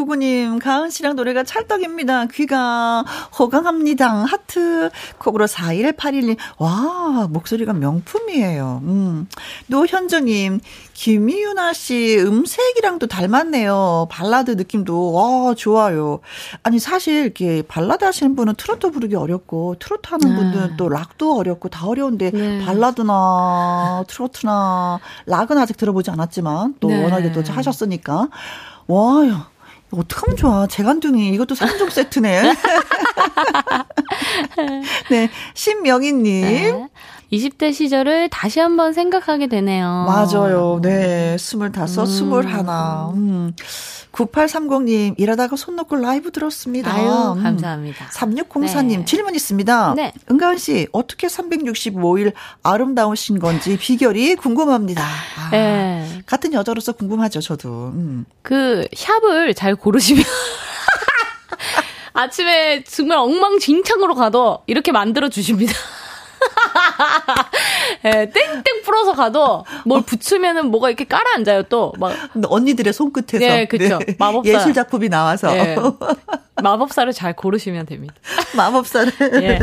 2499님, 가은 씨랑 노래가 찰떡입니다. 귀가 호강합니다. 하트. 콕으로 4181님, 와, 목소리가 명품이에요. 음. 노현정님, 김윤아 씨 음색이랑도 닮았네요. 발라드 느낌도, 와, 좋아요. 아니, 사실, 이렇게 발라드 하시는 분은 트로트 부르기 어렵고, 트로트 하는 네. 분들은 또 락도 어렵고, 다 어려운데, 네. 발라드나, 트로트나, 락은 아직 들어보지 않았지만, 또 네. 워낙에 또 하셨으니까. 와, 야. 어떡하면 좋아. 재간둥이. 이것도 3종 세트네. (laughs) 네. 신명희님. 네. 20대 시절을 다시 한번 생각하게 되네요. 맞아요. 네. 25, 음. 21. 음. 9830님, 일하다가 손 놓고 라이브 들었습니다. 아유, 음. 감사합니다. 3604님, 네. 질문 있습니다. 네. 은가은 씨, 어떻게 365일 아름다우신 건지 비결이 궁금합니다. 아, 네. 같은 여자로서 궁금하죠, 저도. 음. 그, 샵을 잘 고르시면. (laughs) 아침에 정말 엉망진창으로 가도 이렇게 만들어 주십니다. 예, 땡땡 풀어서 가도 뭘 붙이면은 뭐가 이렇게 깔아앉아요 또. 막 언니들의 손끝에서. 네, 그렇죠. 네. 마법사. 예술 작품이 나와서. 네. 마법사를 잘 고르시면 됩니다. (laughs) 마법사를. 예.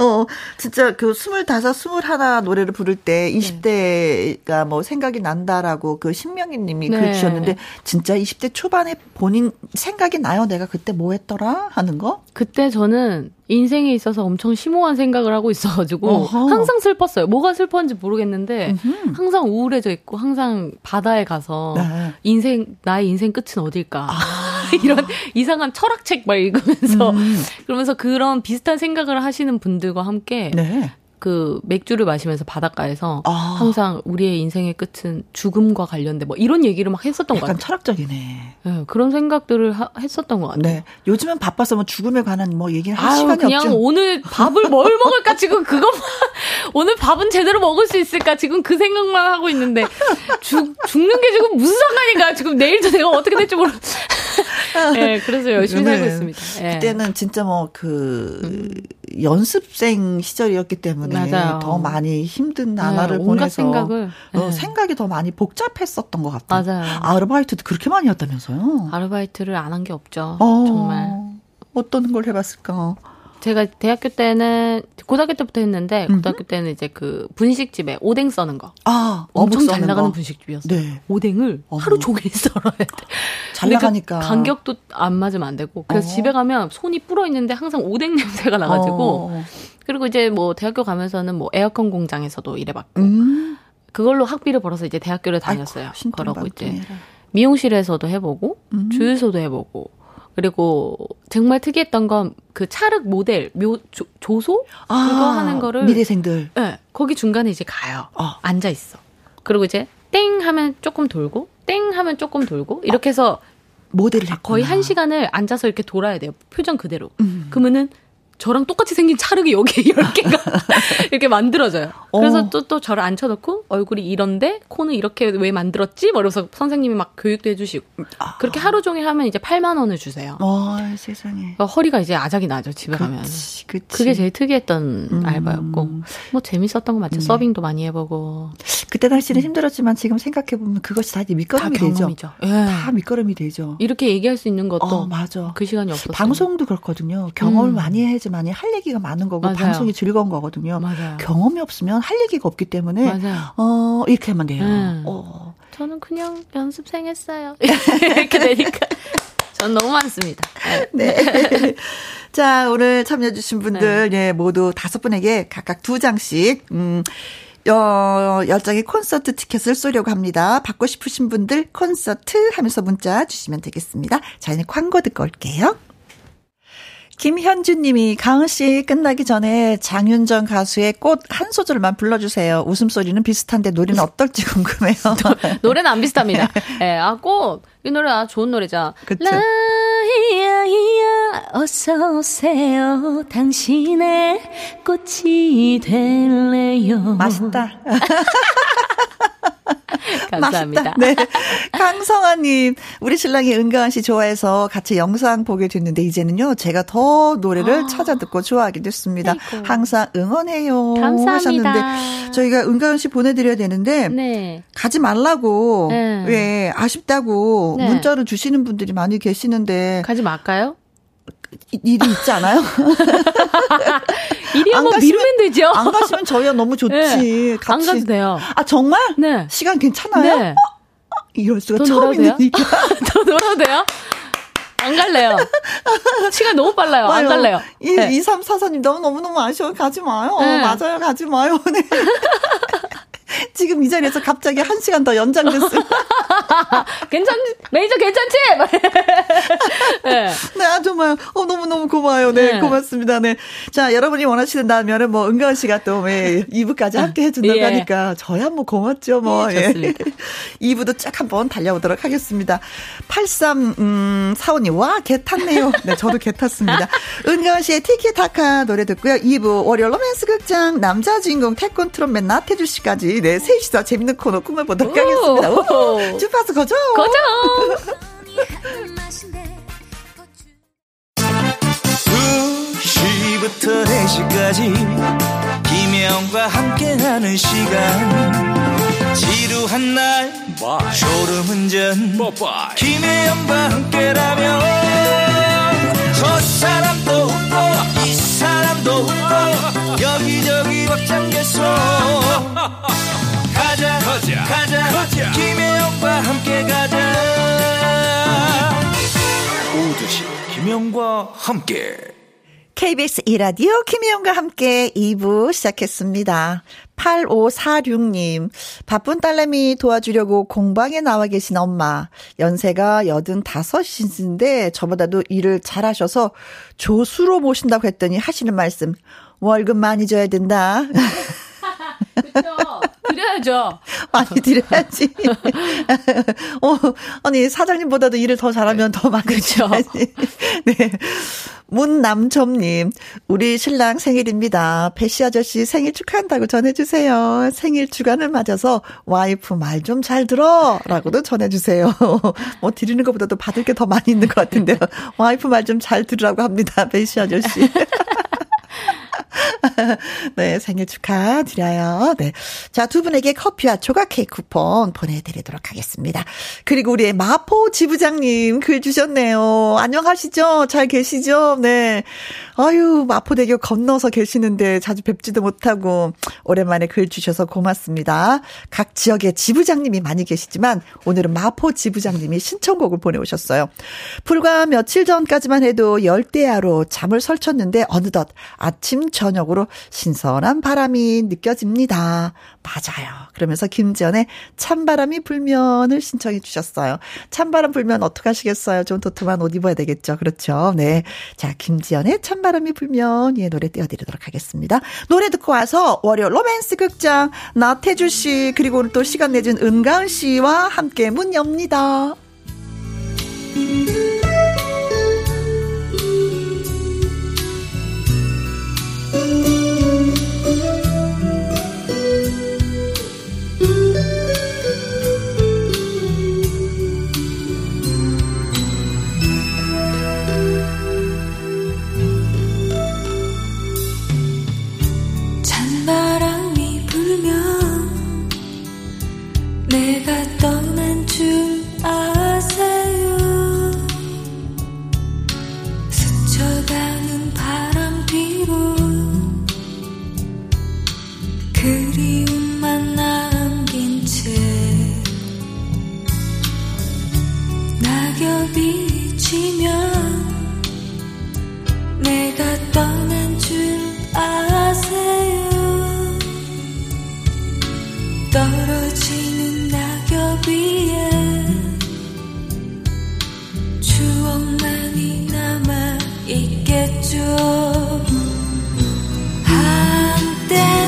어, 진짜 그 스물다섯, 스물하나 노래를 부를 때 20대가 뭐 생각이 난다라고 그 신명희 님이 네. 글 주셨는데 진짜 20대 초반에 본인 생각이 나요? 내가 그때 뭐 했더라? 하는 거? 그때 저는 인생에 있어서 엄청 심오한 생각을 하고 있어가지고 어허. 항상 슬펐어요. 뭐가 슬펐는지 모르겠는데 음흠. 항상 우울해져 있고 항상 바다에 가서 네. 인생 나의 인생 끝은 어딜까 아. (laughs) 이런 이상한 철학책 막 읽으면서 음. 그러면서 그런 비슷한 생각을 하시는 분들과 함께 네. 그 맥주를 마시면서 바닷가에서 아. 항상 우리의 인생의 끝은 죽음과 관련된 뭐 이런 얘기를 막 했었던 것 같아요. 약간 철학적이네. 네, 그런 생각들을 하, 했었던 것 같아요. 네. 요즘은 바빠서 뭐 죽음에 관한 뭐 얘기를 할 아유, 시간이 그냥 없죠. 오늘 밥을 (laughs) 뭘 먹을까 지금 그것만 오늘 밥은 제대로 먹을 수 있을까 지금 그 생각만 하고 있는데 죽 죽는 게 지금 무슨 상관인가 지금 내일도 내가 어떻게 될지 모르. 네, (laughs) 그래서 열심히 살고 있습니다. 네. 그때는 진짜 뭐그 음. 연습생 시절이었기 때문에 맞아요. 더 많이 힘든 네, 나날을 네, 보내서 생각을, 네. 어, 생각이 더 많이 복잡했었던 것 같아요. 맞아요. 아르바이트도 그렇게 많이 했다면서요? 아르바이트를 안 한 게 없죠. 어, 정말. 어떤 걸 해봤을까? 제가 대학교 때는 고등학교 때부터 했는데 고등학교 때는 이제 그 분식집에 오뎅 써는 거. 아, 엄청 잘 나가는 거. 분식집이었어요. 네. 오뎅을 어 하루 종일 (laughs) 썰어야 돼. 잘 나가니까. 그 간격도 안 맞으면 안 되고. 그래서 어. 집에 가면 손이 불어 있는데 항상 오뎅 (laughs) 냄새가 나가지고. 어. 그리고 이제 뭐 대학교 가면서는 뭐 에어컨 공장에서도 일해봤고. 음. 그걸로 학비를 벌어서 이제 대학교를 다녔어요. 아이고, 그러고 이제 미용실에서도 해보고 음. 주유소도 해보고 그리고 정말 특이했던 건그 찰흙 모델 묘 조, 조소 아, 그거 하는 거를 미대생들. 네, 거기 중간에 이제 가요. 어. 앉아 있어. 그리고 이제 땡 하면 조금 돌고 땡 하면 조금 돌고 이렇게 해서 모델을 했구나. 거의 한 시간을 앉아서 이렇게 돌아야 돼요. 표정 그대로. 음. 그러면은 저랑 똑같이 생긴 찰흙이 여기에 (laughs) 10개가 (laughs) 이렇게 만들어져요. 그래서 어. 또, 또 저를 앉혀놓고 얼굴이 이런데 코는 이렇게 왜 만들었지? 뭐 이러면서 선생님이 막 교육도 해주시고. 아. 그렇게 하루 종일 하면 이제 8만원을 주세요. 어, 세상에. 그러니까 허리가 이제 아작이 나죠, 집에 그치, 가면. 그치. 그게 제일 특이했던 음. 알바였고. 뭐 재밌었던 거 맞죠. 네. 서빙도 많이 해보고. 그때 당시는 음. 힘들었지만 지금 생각해보면 그것이 다 밑거름이 다 되죠. 예. 다 밑거름이 되죠. 이렇게 얘기할 수 있는 것도 어, 맞아. 그 시간이 없었어요. 방송도 그렇거든요. 경험을 음. 많이 해야 지 하지만이 할 얘기가 많은 거고 맞아요. 방송이 즐거운 거거든요. 맞아요. 경험이 없으면 할 얘기가 없기 때문에 맞아요. 어 이렇게 하면 돼요. 음. 어. 저는 그냥 연습생 했어요. (laughs) 이렇게 되니까 전 너무 많습니다. 네. 네. (laughs) 자, 오늘 참여해주신 분들, 네. 예, 모두 다섯 분에게 각각 두 장씩, 음, 어, 열장의 콘서트 티켓을 쏘려고 합니다. 받고 싶으신 분들 콘서트 하면서 문자 주시면 되겠습니다. 저희는 광고 듣고 올게요. 김현준 님이 가은 씨 끝나기 전에 장윤정 가수의 꽃 한 소절만 불러주세요. 웃음소리는 비슷한데 노래는 어떨지 궁금해요. (laughs) 노래는 안 비슷합니다. (laughs) 예, 네, 아, 꽃. 이 노래 아, 좋은 노래죠. 그쵸. 라이야이야 어서 오세요. 당신의 꽃이 될래요. 맛있다. (laughs) (laughs) 감사합니다. 네. 강성아님, 우리 신랑이 은가은 씨 좋아해서 같이 영상 보게 됐는데, 이제는요, 제가 더 노래를 아. 찾아 듣고 좋아하게 됐습니다. 아이고. 항상 응원해요. 감사합니다. 하셨는데, 저희가 은가은 씨 보내드려야 되는데, 네. 가지 말라고, 네. 왜, 아쉽다고 네. 문자를 주시는 분들이 많이 계시는데. 가지 말까요? 일이 있지 않아요? (laughs) 일이 한번 미루면 되죠. 안 가시면 저희가 너무 좋지. 네, 같이. 안 가도 돼요. 아 정말? 네. 시간 괜찮아요? 네. 어? 이럴 수가 처음 있는 얘기야. 더 놀아도 돼요? 안 갈래요. 시간 너무 빨라요. 안 갈래요. 이, 네. 2344님 너무너무 아쉬워. 가지 마요. 네. 맞아요. 가지 마요. (laughs) 네. (laughs) 지금 이 자리에서 갑자기 한 시간 더 연장됐어요. (laughs) 괜찮, 매니저 괜찮지? (laughs) 네. 네, 아, 정말, 어, 너무너무 고마워요. 네, 네, 고맙습니다. 네. 자, 여러분이 원하시는다면은 뭐, 은가은 씨가 또, 왜, 2부까지 함께 해준다고 예. 하니까, 저야 뭐 고맙죠, 뭐. 예, 좋습니다. 예. 2부도 쫙 한번 달려보도록 하겠습니다. 83, 음, 사원님, 와, 개 탔네요. 네, 저도 개 탔습니다. 은가은 씨의 티키타카 노래 듣고요. 2부, 월요 로맨스 극장, 남자 주인공 태권 트롯맨 나태주 씨까지 네, 셋이서 재밌는 코너 꾸며보도록 오. 하겠습니다. 오, (laughs) 주파수 거죠? 거죠! 2시부터 4시까지 김혜영과 함께하는 시간 지루한 날 Bye. 졸음운전 Bye. 김혜영과 함께라면 가자 가자. 김혜영과 함께 가자 오두시 김혜영과 함께 KBS 이라디오 김혜영과 함께 2부 시작했습니다. 8546님, 바쁜 딸내미 도와주려고 공방에 나와 계신 엄마. 연세가 85이신데 저보다도 일을 잘하셔서 조수로 모신다고 했더니 하시는 말씀. 월급 많이 줘야 된다. (laughs) 드려야죠. (laughs) 많이 드려야지. (laughs) 어, 아니 사장님보다도 일을 더 잘하면 더 많이 그렇죠. (laughs) 네. 문남점님, 우리 신랑 생일입니다. 배씨 아저씨 생일 축하한다고 전해주세요. 생일 주간을 맞아서 와이프 말 좀 잘 들어! 라고도 전해주세요. 뭐 드리는 것보다도 받을 게 더 많이 있는 것 같은데요. 와이프 말 좀 잘 들으라고 합니다. 배씨 아저씨. (laughs) 네, 생일 축하드려요. 네. 자, 두 분에게 커피와 조각 케이크 쿠폰 보내드리도록 하겠습니다. 그리고 우리의 마포 지부장님 글 주셨네요. 안녕하시죠? 잘 계시죠? 네. 아유, 마포대교 건너서 계시는데 자주 뵙지도 못하고 오랜만에 글 주셔서 고맙습니다. 각 지역에 지부장님이 많이 계시지만 오늘은 마포 지부장님이 신청곡을 보내오셨어요. 불과 며칠 전까지만 해도 열대야로 잠을 설쳤는데 어느덧 아침 저녁 으로 신선한 바람이 느껴집니다. 맞아요. 그러면서 김지연의 찬바람이 불면을 신청해 주셨어요. 찬바람 불면 어떡하시겠어요? 좀 도톰한 옷 입어야 되겠죠. 그렇죠. 네. 자, 김지연의 찬바람이 불면 예, 노래 띄워드리도록 하겠습니다. 노래 듣고 와서 월요 로맨스 극장 나태주 씨 그리고 오늘 또 시간 내준 은가은 씨와 함께 문 엽니다. 내가 떠난 줄 아세요? 스쳐가는 바람 뒤로 그리움만 남긴 채 낙엽이 지면 내가 떠난 줄 아세요? 떨어지 추억만이 남아 있겠죠. 한때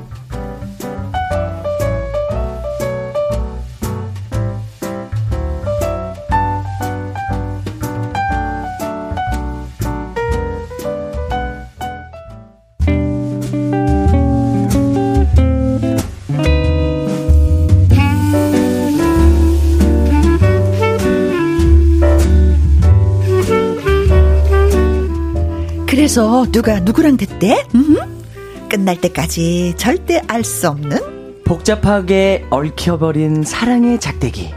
그래서 누가 누구랑 됐대? 음? 끝날 때까지 절대 알 수 없는 복잡하게 얽혀버린 사랑의 작대기.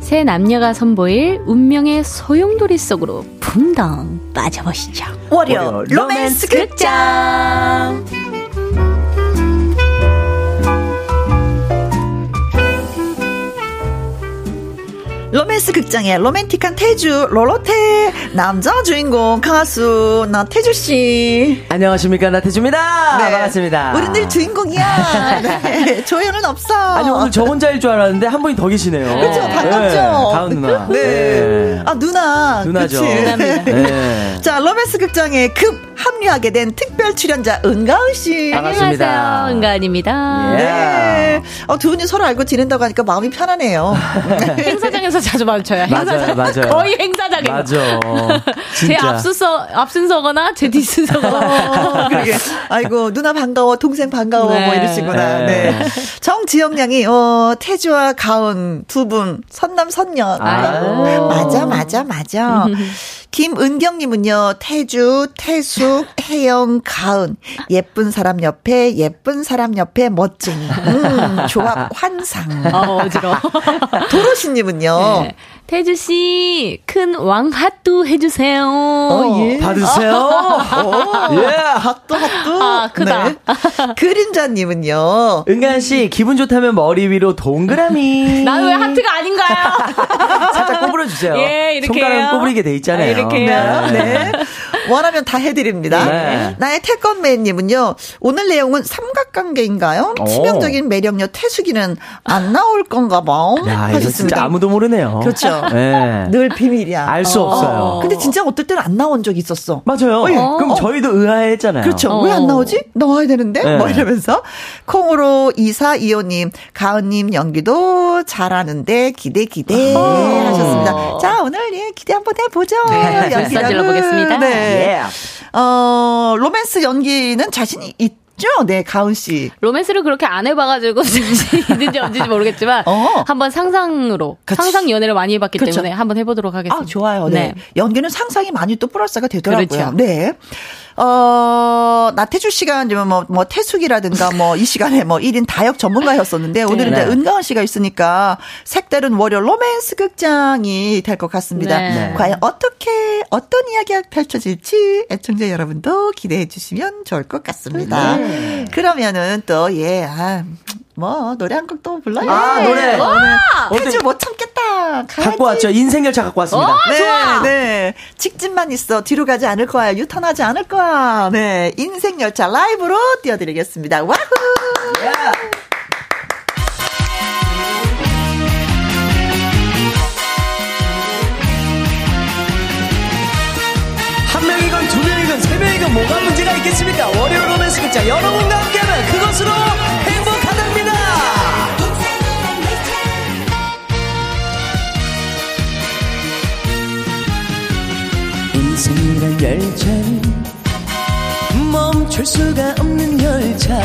세 남녀가 선보일 운명의 소용돌이 속으로 풍덩 빠져보시죠. 월요 로맨스 극장. 로맨스 극장의 로맨틱한 태주 로로테 남자 주인공 가수 나태주 씨. 안녕하십니까 나태주입니다. 네. 반갑습니다. 우리 늘 주인공이야. (laughs) 네. 조연은 없어. 아니 오늘 저 혼자일 줄 알았는데 한 분이 더 계시네요. 그렇죠 반갑죠. 네. 가은 누나. 네. 네. 아 누나. 누나죠. 네. 자 로맨스 극장의 급 합류하게 된 특별 출연자 은가은 씨. 반갑습니다. 안녕하세요. 은가은입니다. 네. 어, 두 분이 서로 알고 지낸다고 하니까 마음이 편하네요. (laughs) 행사장에서 자주 마주쳐요. 맞아요, 맞아요. 거의 행사장에. 맞아. (laughs) 제 앞순서, 앞순서거나 제 뒷순서거나. (laughs) 어, 그러게. 아이고, 누나 반가워, 동생 반가워, 뭐 네. 뭐 이러시구나. 네. 네. 정지영 양이, 어, 태주와 가은 두 분, 선남, 선녀. 아이고. 맞아, 맞아, 맞아. 김은경님은요, 태주, 태숙, 혜영, 가은. 예쁜 사람 옆에, 예쁜 사람 옆에 멋쟁이. 음, 조합 환상. 어, 어지러워. 도로시님은요, 네. 태주 씨, 큰 왕핫도 해주세요. 어, 예. 받으세요. 어, 예, 핫도, 핫도. 아, 크다. 네. 그림자님은요. 은간 씨, 기분 좋다면 머리 위로 동그라미. (laughs) 나는 왜 하트가 아닌가요? (laughs) 살짝 꼬부려 주세요. 예, 이렇게. 손가락은 꼬부리게 돼 있잖아요. 아, 이렇게요. 네. 네. 원하면 다 해드립니다. 네. 나의 태권맨님은요, 오늘 내용은 삼각관계인가요? 오. 치명적인 매력녀 태수기는 안 나올 건가 봐. 야, 하셨습니다. 진짜 아무도 모르네요. 그렇죠. 네. 늘 비밀이야. 알수 어. 없어요. 근데 진짜 어떨 때는 안 나온 적 있었어. 맞아요. 어, 예. 그럼 저희도 의아했잖아요. 그렇죠. 어. 왜안 나오지? 나와야 되는데? 네. 뭐 이러면서. 콩으로 이사 이호님, 가은님 연기도 잘하는데 기대 기대 하셨습니다. 자, 오늘 예, 기대 한번 해보죠. 네. 연기를 보겠습니다. 네. 어, 로맨스 연기는 자신이 있 있죠? 네, 가은 씨. 로맨스를 그렇게 안 해봐가지고 (laughs) 있는지 없는지 모르겠지만 어. 한번 상상으로 그치. 상상 연애를 많이 해봤기 그렇죠. 때문에 한번 해보도록 하겠습니다. 아, 좋아요. 네. 네. 연기는 상상이 많이 또 플러스가 되더라고요. 그렇죠. 네. 어, 나태주 씨가 이제 뭐, 뭐, 태숙이라든가 뭐, 이 시간에 뭐, 1인 다역 전문가였었는데, 오늘은 네. 이제 은가은 씨가 있으니까, 색다른 월요 로맨스 극장이 될 것 같습니다. 네. 과연 어떻게, 어떤 이야기가 펼쳐질지, 애청자 여러분도 기대해 주시면 좋을 것 같습니다. 네. 그러면은 또, 예, 아, 뭐 노래 한 곡 또 불러요. 아 노래. 해주 못 참겠다. 가야지. 갖고 왔죠. 인생 열차 갖고 왔습니다. 오, 네, 좋아. 네. 직진만 있어. 뒤로 가지 않을 거야. 유턴하지 않을 거야. 네, 인생 열차 라이브로 띄워드리겠습니다. 와후. 한 명이건 뭐가 문제가 있겠습니까? 월요 로맨스 극장 여러분과 함께하면 그것으로 인생이란 열차는 멈출 수가 없는 열차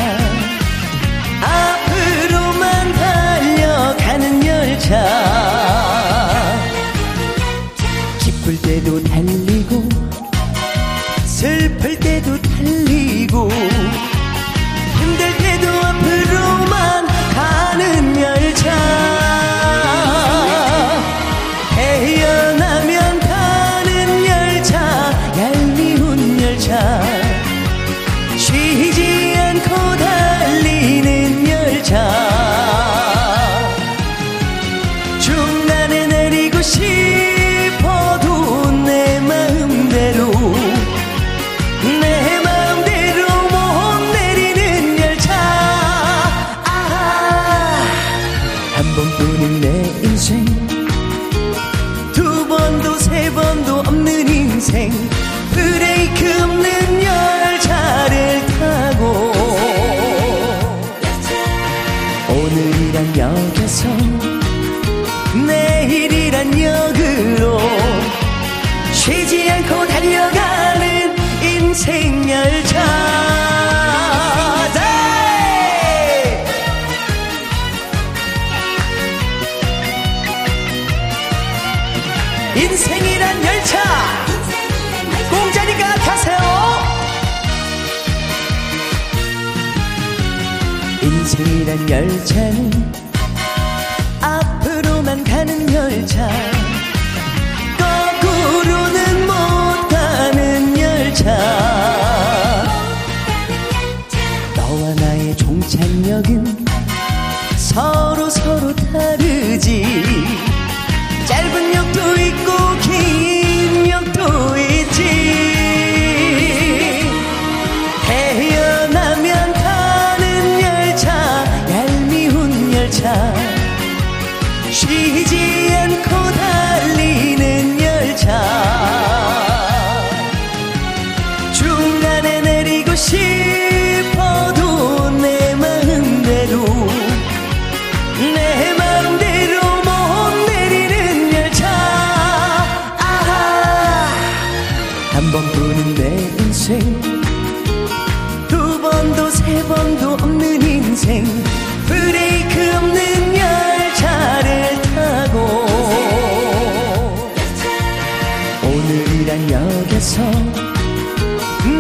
오늘이란 역에서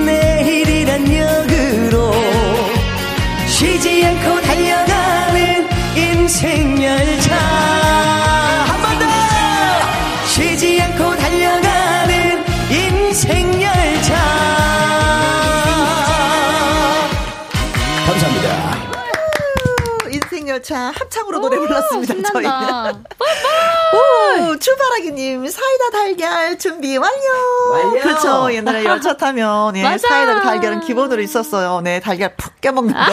내일이란 역으로 쉬지 않고 달려가는 인생 열차 한 번 더 쉬지 않고 달려가는 인생 열차 감사합니다. 인생 열차 합창으로 노래 불렀습니다. 저희는. (laughs) 오, 출발하기님 사이다 달걀 준비 완료. 완료. 그렇죠. 옛날에 열차 타면 예. (laughs) 사이다 달걀은 기본으로 있었어요. 네, 달걀 푹 깨먹는 거. (laughs)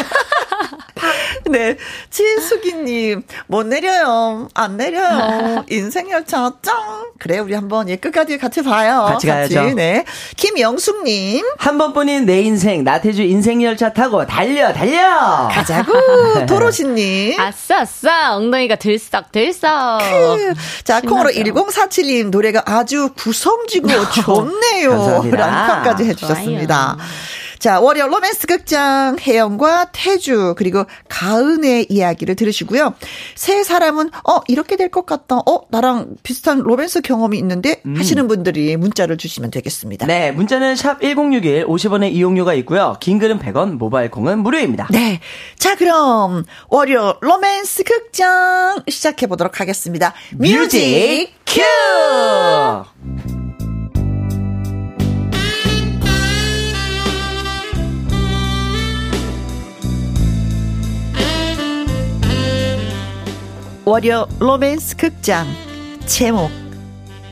(laughs) 네, 지수기님 못 내려요. 안 내려요. 인생 열차 짱. 그래, 우리 한번 예 끝까지 같이 봐요. 같이 가야죠. 네, 김영숙님 한 번뿐인 내 인생 나태주 인생 열차 타고 달려 달려. 가자고. (laughs) 도로시님. 아싸, 아싸. 엉덩이가 들썩, 들썩. 자, 콩으로 신나죠. 1047님 노래가 아주 구성지고 (laughs) 좋네요. 감사합니다. 라는 평까지 해주셨습니다. 자, 월요 로맨스 극장 혜영과 태주 그리고 가은의 이야기를 들으시고요. 세 사람은 어 이렇게 될 것 같다. 어 나랑 비슷한 로맨스 경험이 있는데 하시는 분들이 문자를 주시면 되겠습니다. 네, 문자는 샵 1061, 50원의 이용료가 있고요. 긴 글은 100원, 모바일 콩은 무료입니다. 네. 자, 그럼 월요 로맨스 극장 시작해 보도록 하겠습니다. Music cue! 월요 로맨스 극장 제목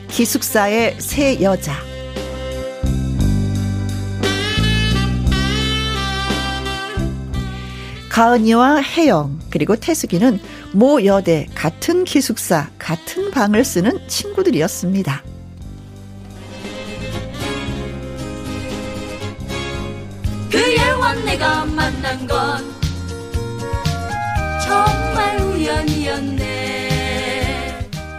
기숙사의 세 여자 가은이와 혜영 그리고 태숙이는 모 여대 같은 기숙사 같은 방을 쓰는 친구들이었습니다. 그애와 내가 만난 건 정말 우연이었네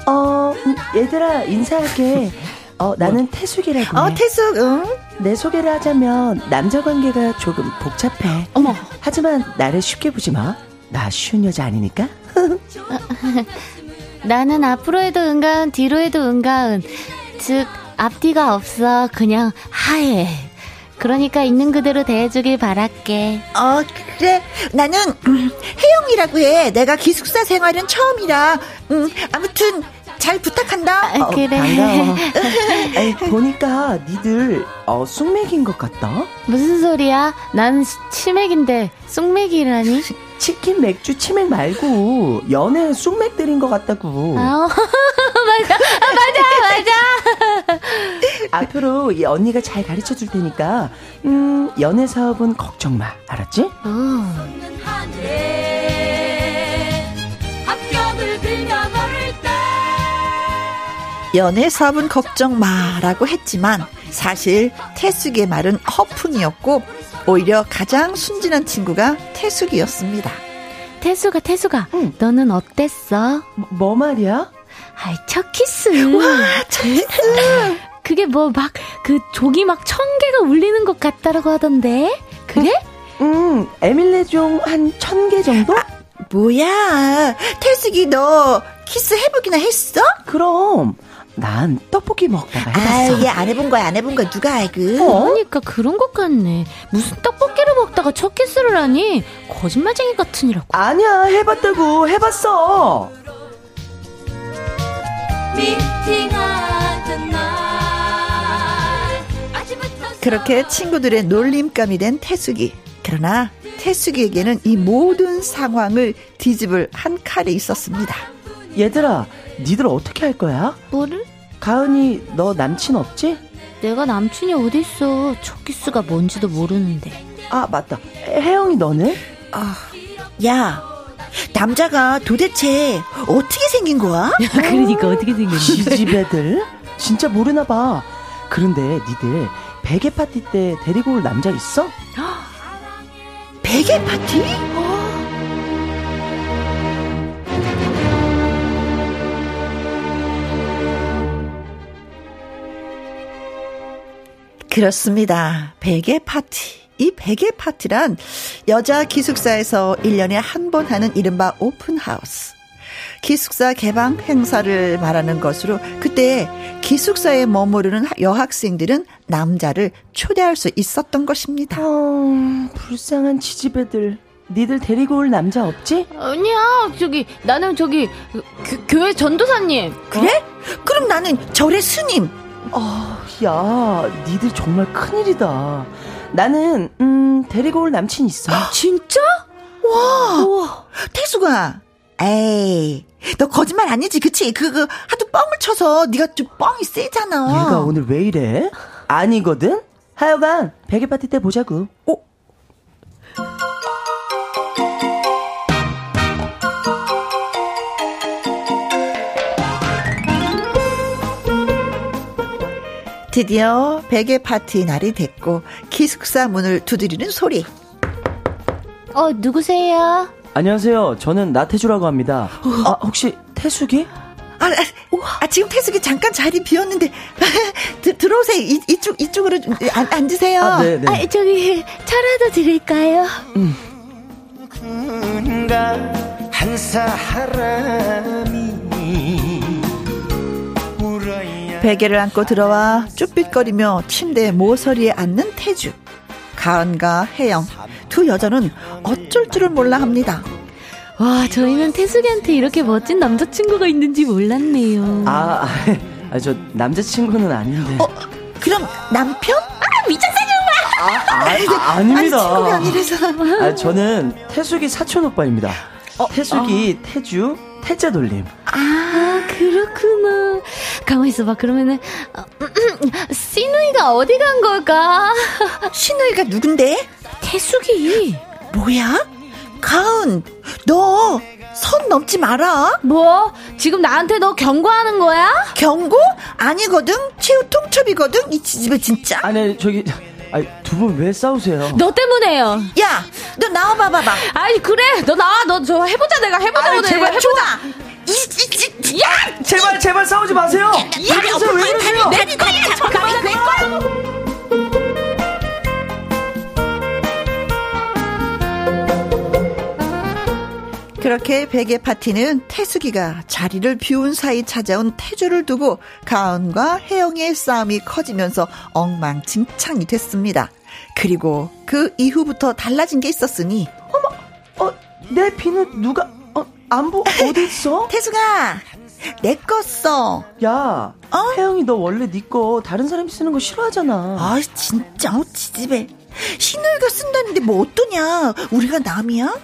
어, 음, 얘들아, 인사할게. 어, 나는 태숙이라고. 어 해. 태숙 응 내 소개를 하자면 남자 관계가 조금 복잡해. 어머. 하지만 나를 쉽게 보지 마. 나 쉬운 여자 아니니까. (laughs) 나는 앞으로 해도 은가은, 뒤로 해도 은가은. 즉, 앞뒤가 없어. 그냥 하얘. 그러니까 있는 그대로 대해주길 바랄게. 어, 그래. 나는, 음, 혜영이라고 해. 내가 기숙사 생활은 처음이라. 음, 아무튼, 잘 부탁한다. 아, 어, 그래. 반가워. (laughs) 에이, 보니까 니들 어, 쑥맥인 것 같다. 무슨 소리야? 난 시- 치맥인데 쑥맥이라니? 치킨, 맥주, 치맥 말고 연애 쑥맥들인 것 같다고. 아, (laughs) 맞아, 아, 맞아, 맞아. (laughs) 앞으로 이 언니가 잘 가르쳐 줄 테니까 음, 연애 사업은 걱정 마. 알았지? 어. 연애 사업은 걱정 마라고 했지만 사실 태숙의 말은 허풍이었고 오히려 가장 순진한 친구가 태숙이었습니다. 태숙아, 태숙아, 응. 너는 어땠어? 뭐, 뭐 말이야? 아이, 첫 키스. 와, 찬스! 그게 뭐 막, 그 종이 막 천 개가 울리는 것 같다라고 하던데? 그래? 음, 에밀레 종 한 천 개 정도? 뭐야, 태숙이 너 키스 해보기나 했어? 그럼 난 떡볶이 먹다가 해봤어. 아, 얘 안 해본 거야, 안 해본 거야, 누가 알고? 그러니까 그런 것 같네. 무슨 떡볶이를 먹다가 첫 키스를 하니? 거짓말쟁이 같으니라고. 아니야, 해봤다고, 해봤어. 미팅하던 날 아침부터 그렇게 친구들의 놀림감이 된 태숙이. 그러나 태숙이에게는 이 모든 상황을 뒤집을 한 칼이 있었습니다. 얘들아, 니들 어떻게 할 거야? 뭐를? 가은이, 너 남친 없지? 내가 남친이 어딨어. 첫 키스가 뭔지도 모르는데. 아, 맞다. 혜영이 너는? 아, 야, 남자가 도대체 어떻게 생긴 거야? (laughs) 그러니까 어떻게 생겼니? 지지배들? 진짜 모르나 봐. 그런데 니들 베개 파티 때 데리고 올 남자 있어? (gasps) 베개 파티? 그렇습니다. 베개 파티. 이 베개 파티란 여자 기숙사에서 1년에 한 번 하는 이른바 오픈하우스. 기숙사 개방 행사를 말하는 것으로 그때 기숙사에 머무르는 여학생들은 남자를 초대할 수 있었던 것입니다. 어, 불쌍한 지지배들. 니들 데리고 올 남자 없지? 아니야, 저기, 나는 저기, 교, 교회 전도사님. 그래? 어? 그럼 나는 절의 스님. 아, 야, 니들 정말 큰일이다. 나는, 음, 데리고 올 남친 있어. (gasps) 진짜? 와, 우와. 태수가, 에이, 너 거짓말 아니지, 그치? 그, 그, 하도 뻥을 쳐서 네가 좀 뻥이 세잖아. 얘가 오늘 왜 이래? 아니거든? 하여간, 베개 파티 때 보자고. 어? 드디어 베개 파티 날이 됐고 기숙사 문을 두드리는 소리. 어 누구세요? 안녕하세요. 저는 나태주라고 합니다. 아 혹시 태숙이? 아, 아, 아, 지금 태숙이 잠깐 자리 비었는데 (laughs) 드, 들어오세요. 이, 이쪽 이쪽으로 안, 앉으세요. 아, 네, 네. 아, 저기 차라도 드릴까요? 음. 한 사람이 베개를 안고 들어와 쭈삣거리며 침대 모서리에 앉는 태주. 가은과 혜영 두 여자는 어쩔 줄을 몰라 합니다. 와, 저희는 태숙이한테 이렇게 멋진 남자친구가 있는지 몰랐네요. 아, 아, 아저 남자친구는 아닌데. 어, 그럼 남편? 아, 미쳤어 정말. 아, 아, 아 닙니다 친구가 아니라서. 아, 저는 태숙이 사촌 오빠입니다. 어, 태숙이 어. 태주 태자 돌림. 아, 그렇구나. 가만 있어봐. 그러면은, 어, 시누이가 어디 간 걸까? 시누이가 누군데? 태숙이. 뭐야? 가은, 너, 선 넘지 마라. 뭐? 지금 나한테 너 경고하는 거야? 경고? 아니거든. 최후 통첩이거든. 이 집에 진짜. 아니, 저기, 아니, 두 분 왜 싸우세요? 너 때문에요. 야, 너 나와봐 봐봐. 아니 그래, 너 나와. 너 저 해보자 내가 해보자. 아니, 제발 해보자. 이, 야, 제발 제발 싸우지 마세요. 야, 왜 그러세요? 내 거야. 잠깐만 내 거야. 그렇게 베개 파티는 태숙이가 자리를 비운 사이 찾아온 태주를 두고 가은과 혜영의 싸움이 커지면서 엉망진창이 됐습니다. 그리고 그 이후부터 달라진 게 있었으니 어머, 어, 내 비누 누가 어, 안 보, 어디 있어? (laughs) 태숙아, 내거 써. 야, 어? 혜영이 너 원래 네 거 다른 사람이 쓰는 거 싫어하잖아. 아, 진짜, 어, 지집에. 신우이가 쓴다는데 뭐 어떠냐? 우리가 남이야?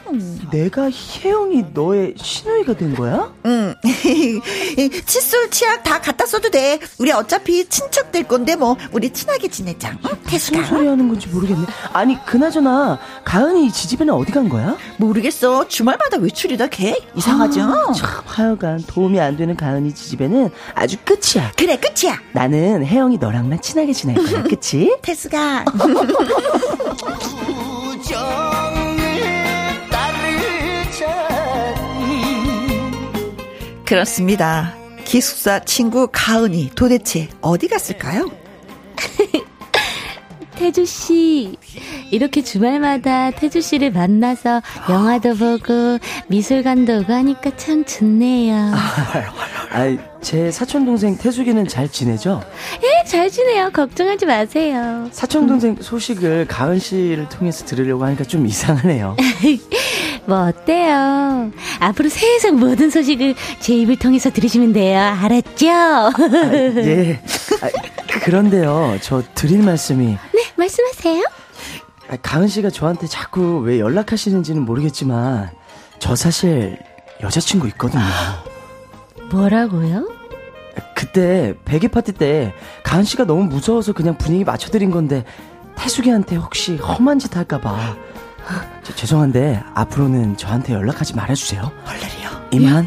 내가 혜영이 너의 신우이가 된 거야? 응. (laughs) 칫솔, 치약 다 갖다 써도 돼. 우리 어차피 친척 될 건데 뭐 우리 친하게 지내자. 응? 무슨 소리 하는 건지 모르겠네. 아니 그나저나 가은이 지집에는 어디 간 거야? 모르겠어. 주말마다 외출이다 걔. 이상하죠? 아, 참 하여간 도움이 안 되는 가은이 지집에는 아주 끝이야. 그래 끝이야. 나는 혜영이 너랑만 친하게 지낼 거야. (laughs) 그치? 태수가. (laughs) 그렇습니다. 기숙사 친구 가은이 도대체 어디 갔을까요? (laughs) 태주 씨, 이렇게 주말마다 태주 씨를 만나서 영화도 보고 미술관도 오고 하니까 참 좋네요. 아, 제 사촌 동생 태숙이는 잘 지내죠? 예, 잘 지내요. 걱정하지 마세요. 사촌 동생 소식을 가은 씨를 통해서 들으려고 하니까 좀 이상하네요. (laughs) 뭐 어때요? 앞으로 세상 모든 소식을 제 입을 통해서 들으시면 돼요. 알았죠? 아, 예. 아, 그런데요, 저 드릴 말씀이. 네, 말씀하세요. 아, 가은 씨가 저한테 자꾸 왜 연락하시는지는 모르겠지만, 저 사실 여자친구 있거든요. (laughs) 뭐라고요? 그때 베개 파티 때 가은 씨가 너무 무서워서 그냥 분위기 맞춰드린 건데 태숙이한테 혹시 험한 짓 할까봐 저, 죄송한데 앞으로는 저한테 연락하지 말아주세요. 얼레리요. 이만.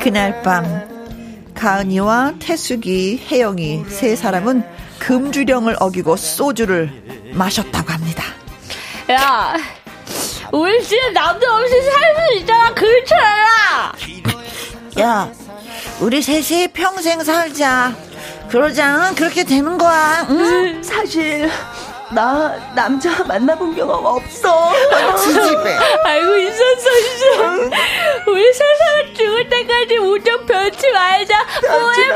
그날 밤 가은이와 태숙이, 혜영이 세 사람은 금주령을 어기고 소주를 마셨다고 합니다. 야, 우리 진짜 남자 없이 살 수 있잖아. 그렇잖아. (laughs) 야, 우리 셋이 평생 살자. 그러자 그렇게 되는 거야. 응? 사실 나 남자 만나본 경험 없어. 지집에. 알고 있었어, 있어. 우리 세상 죽을 때까지 우정 변치 말자. forever.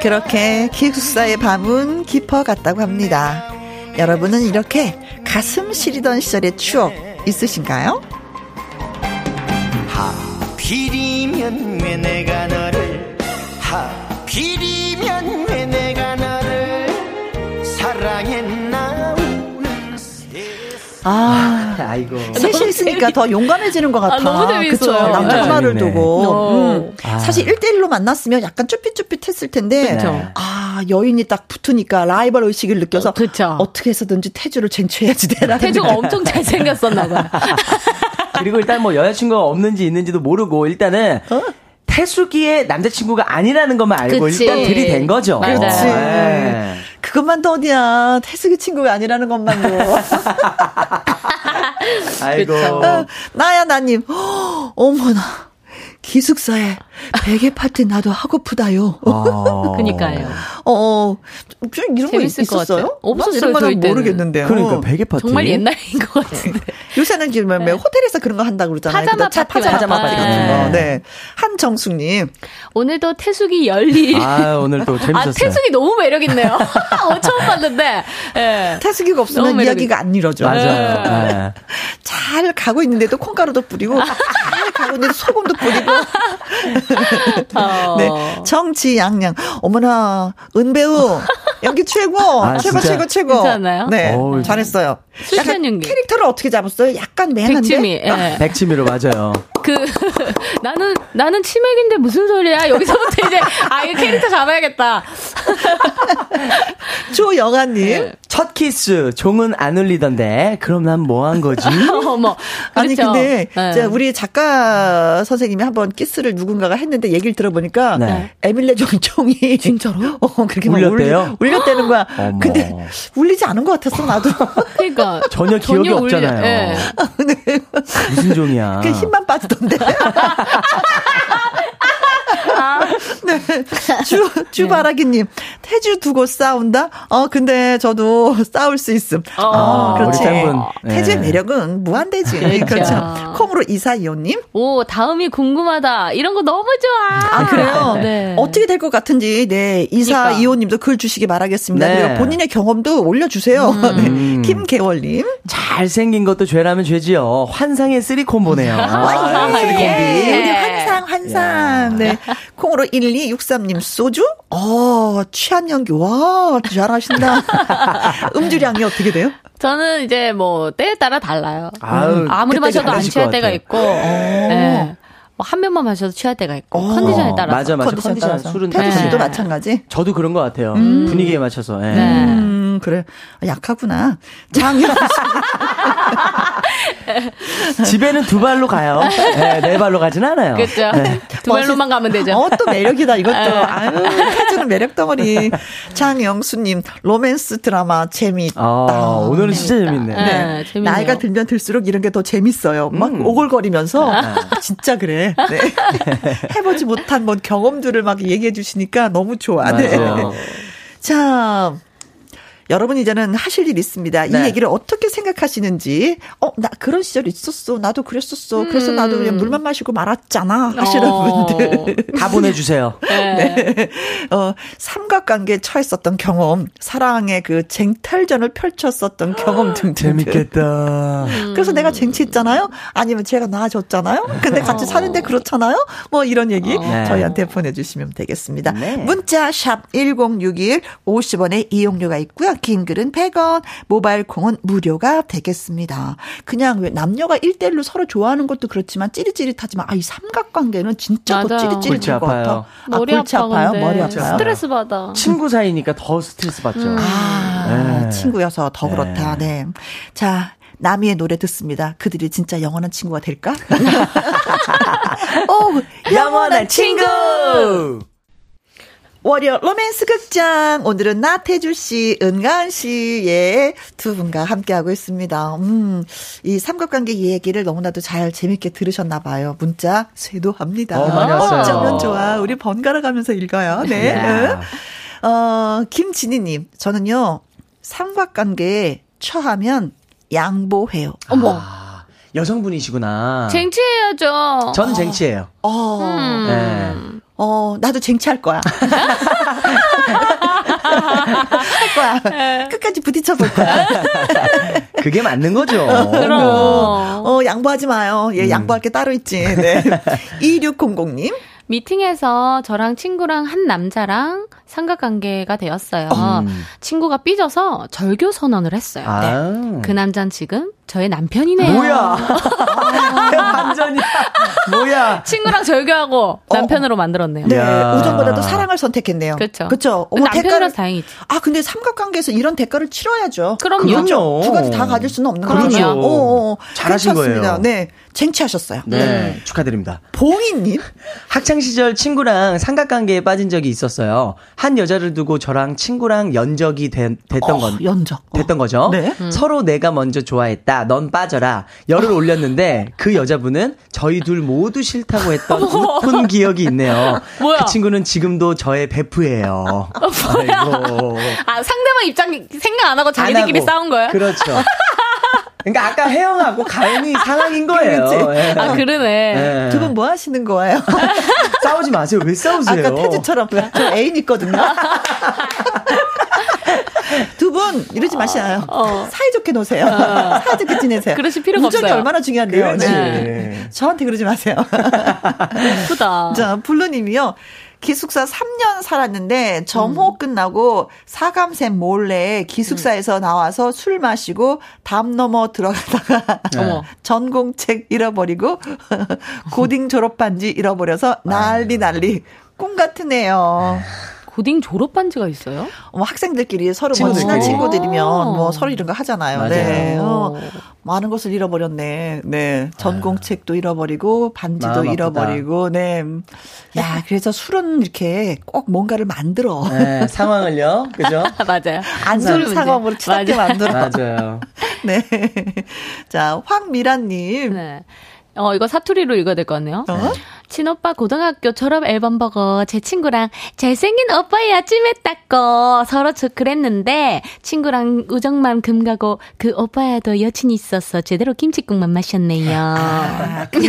그렇게 기숙사의 밤은 깊어갔다고 합니다. 여러분은 이렇게 가슴 시리던 시절의 추억 있으신가요? 하 필이면 왜 내가 너를 하필이면 왜 내가 너를 사랑했나 아, 아이고. 셋이 있으니까 더 용감해지는 것 같아. 아, 너무 재밌어요. 그쵸. 남자 하나를 네. 두고. 음. 아. 사실 1대1로 만났으면 약간 쭈삣쭈삣 했을 텐데. 그쵸. 아, 여인이 딱 붙으니까 라이벌 의식을 느껴서. 그쵸. 어떻게 해서든지 태주를 쟁취해야지 되라. 태주가 (laughs) 엄청 잘생겼었나봐요. 그리고 일단 뭐 여자친구가 없는지 있는지도 모르고 일단은. 어? 태수기의 남자친구가 아니라는 것만 알고 그치. 일단 들이댄 거죠. 그렇지. 네. 그것만 더 어디야. 태수기 친구가 아니라는 것만도. (laughs) 아이고. 어, 나야 나님. 어머나. 기숙사에 베개 파티 나도 하고프다요. 아. (laughs) 그니까요. 어, 어 이런 거 있었어요? 없었어요. 이런 모르겠는데요. 그러니까 베개 파티. 정말 옛날인 것 같은데. 네. 요새는 지금 네. 호텔에서 그런 거 한다고 그러잖아요. 파자마 파티. 파자마 파티 같은 거. 네. 한정숙님. 오늘도 태숙이 열리. 아, 오늘 또 (laughs) 재밌었어요. 아, 태숙이 너무 매력있네요. (laughs) 어, 처음 봤는데. 네. 태숙이가 없으면 이야기가 안 이뤄져. 맞아요. 네. 잘 가고 있는데도 콩가루도 뿌리고, 잘 가고 있는데 소금도 뿌리고. 어. (laughs) 네. 정지양양. 어머나, 은배우. 연기 최고. 아, 최고? 최고, 최고. 괜찮나요? 네. 오, 잘했어요. 약간 연기. 캐릭터를 어떻게 잡았어요? 약간 매한데. 백치미. 예. 백치미로 맞아요. 그 (laughs) 나는 나는 치맥인데 무슨 소리야? 여기서부터 이제 아 이거 캐릭터 잡아야겠다. (laughs) 조영아님 네. 첫 키스 종은 안 울리던데 그럼 난 뭐 한 거지? (laughs) 어머 그렇죠. 아니 근데 네. 우리 작가 선생님이 한번 키스를 누군가가 했는데 얘기를 들어보니까 네. 에밀레 종종이 진짜로? 어 그렇게 울렸대요? 울리, 울렸다는 거야. (gasps) 어머. 근데 울리지 않은 것 같았어 나도. 그러니까 전혀 기억이 전혀 없잖아요. 네. 네. 무슨 종이야? 그 힘만 빠 지던데. (laughs) 아. 네. 주, 주바라기님. 태주 두고 싸운다? 어, 근데 저도 싸울 수 있음. 어, 어 그렇지. 네. 태주의 매력은 무한대지. 그렇죠. 그렇죠. 콩으로 이사이오님. 오, 다음이 궁금하다. 이런 거 너무 좋아. 아, 그래요? 네. 어떻게 될 것 같은지, 네. 이사이오님도 글 주시기 바라겠습니다. 네. 그리고 본인의 경험도 올려주세요. 음. 네. 김계월님. 잘생긴 것도 죄라면 죄지요. 환상의 three combo네요. 아, three 콤비. 예. 환상, 환상. 네. 콩으로 1263님, 소주? 어, 취한 연기. 와, 잘하신다. (laughs) 음주량이 어떻게 돼요? 저는 이제 뭐, 때에 따라 달라요. 아유, 아무리 마셔도 안 취할 때가 있고, 네. 한 명만 마셔도 취할 때가 있고 오. 컨디션에 따라서 맞아 맞아 컨디션, 컨디션 따라서. 술은 태도 네. 마찬가지 저도 그런 것 같아요 음. 분위기에 맞춰서 네. 네. 음, 그래 약하구나 장현 (laughs) (laughs) 집에는 두 발로 가요 네, 네 발로 가진 않아요 그렇죠 네. 두 발로만 가면 되죠 어 또 매력이다 이것도 네. 아유 태주는 매력 덩어리 장영수님 로맨스 드라마 재미있다 아, 오늘은 재밌다. 진짜 재밌네 네. 네. 나이가 들면 들수록 이런 게 더 재밌어요 막 음. 오글거리면서 진짜 그래 네. (laughs) 해보지 못한 뭐 경험들을 막 얘기해 주시니까 너무 좋아. 네. 자, 여러분 이제는 하실 일 있습니다. 네. 이 얘기를 어떻게 생각하시는지. 어, 나 그런 시절 있었어. 나도 그랬었어. 음. 그래서 나도 그냥 물만 마시고 말았잖아. 하시는 어. 분들. 다 보내주세요. (laughs) 네. 네. 어, 삼각관계에 처했었던 경험, 사랑의 그 쟁탈전을 펼쳤었던 경험 등등. 재밌겠다. 음. 그래서 내가 쟁취했잖아요. 아니면 제가 낳아줬잖아요. 근데 같이 어. 사는데 그렇잖아요. 뭐 이런 얘기 어. 저희한테 보내주시면 되겠습니다. 네. 문자 샵 1061, 50원의 이용료가 있고요. 긴 글은 100원, 모바일 콩은 무료가 되겠습니다. 그냥 왜 남녀가 1대1로 서로 좋아하는 것도 그렇지만 찌릿찌릿하지만 아, 이 삼각관계는 진짜 더 찌릿찌릿할 것 같아. 아, 머리 골치 아파요? 머리 아파요? 스트레스 받아. 친구 사이니까 더 스트레스 받죠. 음. 아, 네. 친구여서 더 그렇다. 네. 네. 자, 나미의 노래 듣습니다. 그들이 진짜 영원한 친구가 될까? (laughs) 오, 영원한 친구! 월요 로맨스 극장. 오늘은 나태주 씨, 은가은 씨의 두 분과 함께하고 있습니다. 음, 이 삼각관계 얘기를 너무나도 잘 재밌게 들으셨나 봐요. 문자 쇄도합니다. 어, 많이 왔어요. 어쩌면 좋아. 우리 번갈아 가면서 읽어요. 네. 응? 어, 김진희님, 저는요, 삼각관계에 처하면 양보해요. 어머. 아, 여성분이시구나. 쟁취해야죠. 저는 쟁취해요. 어, 음. 네. 어, 나도 쟁취할 거야. 할 거야. 네. 끝까지 부딪혀 볼 거야. 그게 맞는 거죠. 그럼. 어, 양보하지 마요. 예, 음. 양보할 게 따로 있지. 네. (laughs) 2600님. 미팅에서 저랑 친구랑 한 남자랑 삼각관계가 되었어요. 음. 친구가 삐져서 절교 선언을 했어요. 아. 네. 그 남자는 지금 저의 남편이네요. 뭐야? (laughs) (laughs) 완전히 (laughs) 뭐야? 친구랑 절교하고 어. 남편으로 만들었네요. 네, 우정보다도 사랑을 선택했네요. 그렇죠. 그렇죠. 남편이라서 다행이지. 아, 근데 삼각관계에서 이런 대가를 치러야죠. 그럼요. 그렇죠. 두 가지 다 가질 수는 없는 그럼요. 거죠. 어, 어, 어. 잘하신. 거예요. 네, 쟁취하셨어요. 네, 네. 축하드립니다. 봉이님 (laughs) 학창 시절 친구랑 삼각관계에 빠진 적이 있었어요. 한 여자를 두고 저랑 친구랑 연적이 되, 됐던 어, 건 연적 됐던 거죠. 네. 음. 서로 내가 먼저 좋아했다. 넌 빠져라. 열을 올렸는데 그 여자분은 저희 둘 모두 싫다고 했던 웃픈 기억이 있네요. (laughs) 뭐야? 그 친구는 지금도 저의 베프예요. (laughs) 아이고. 아 상대방 입장 생각 안 하고 자기들끼리 안 하고. 싸운 거야? 그렇죠. 그러니까 아까 혜영하고 가연이 (laughs) 상황인 거예요. 네. 아 그러네. 네. 두분 뭐 하시는 거예요? (laughs) 싸우지 마세요. 왜 싸우세요? 아까 태주처럼 저 애인 있거든요. (laughs) 두분 이러지 마시아요. 어. 사이좋게 노세요. 어. 사이좋게 지내세요. 그러실 필요가 우정이 없어요. 얼마나 중요한데요. 네. 저한테 그러지 마세요. 예쁘다. 자, 블루님이요. 기숙사 3년 살았는데 점호 음. 끝나고 사감샘 몰래 기숙사에서 음. 나와서 술 마시고 담 넘어 들어가다가 네. (laughs) 전공책 잃어버리고 (laughs) 고딩 졸업 반지 잃어버려서 난리 난리 꿈 같으네요. 고딩 졸업 반지가 있어요? 어, 학생들끼리 서로 뭐 친한 친구들이면 뭐 서로 이런 거 하잖아요. 맞아요. 네. 어, 많은 것을 잃어버렸네. 네. 전공책도 잃어버리고 반지도 잃어버리고 네. 야, 그래서 술은 이렇게 꼭 뭔가를 만들어. 네, 상황을요. 그죠? (laughs) 맞아요. 안술 상황으로 치닫게 만들어. 맞아요. (laughs) 네. 자, 황미란 님. 네. 어, 이거 사투리로 읽어야 될 것 같네요. 어? 친오빠 고등학교 졸업 앨범 보고 제 친구랑 잘생긴 오빠야 찜했다고 서로 그랬는데 친구랑 우정만 금 가고 그 오빠야도 여친이 있어서 제대로 김치국만 마셨네요. 아, 그래.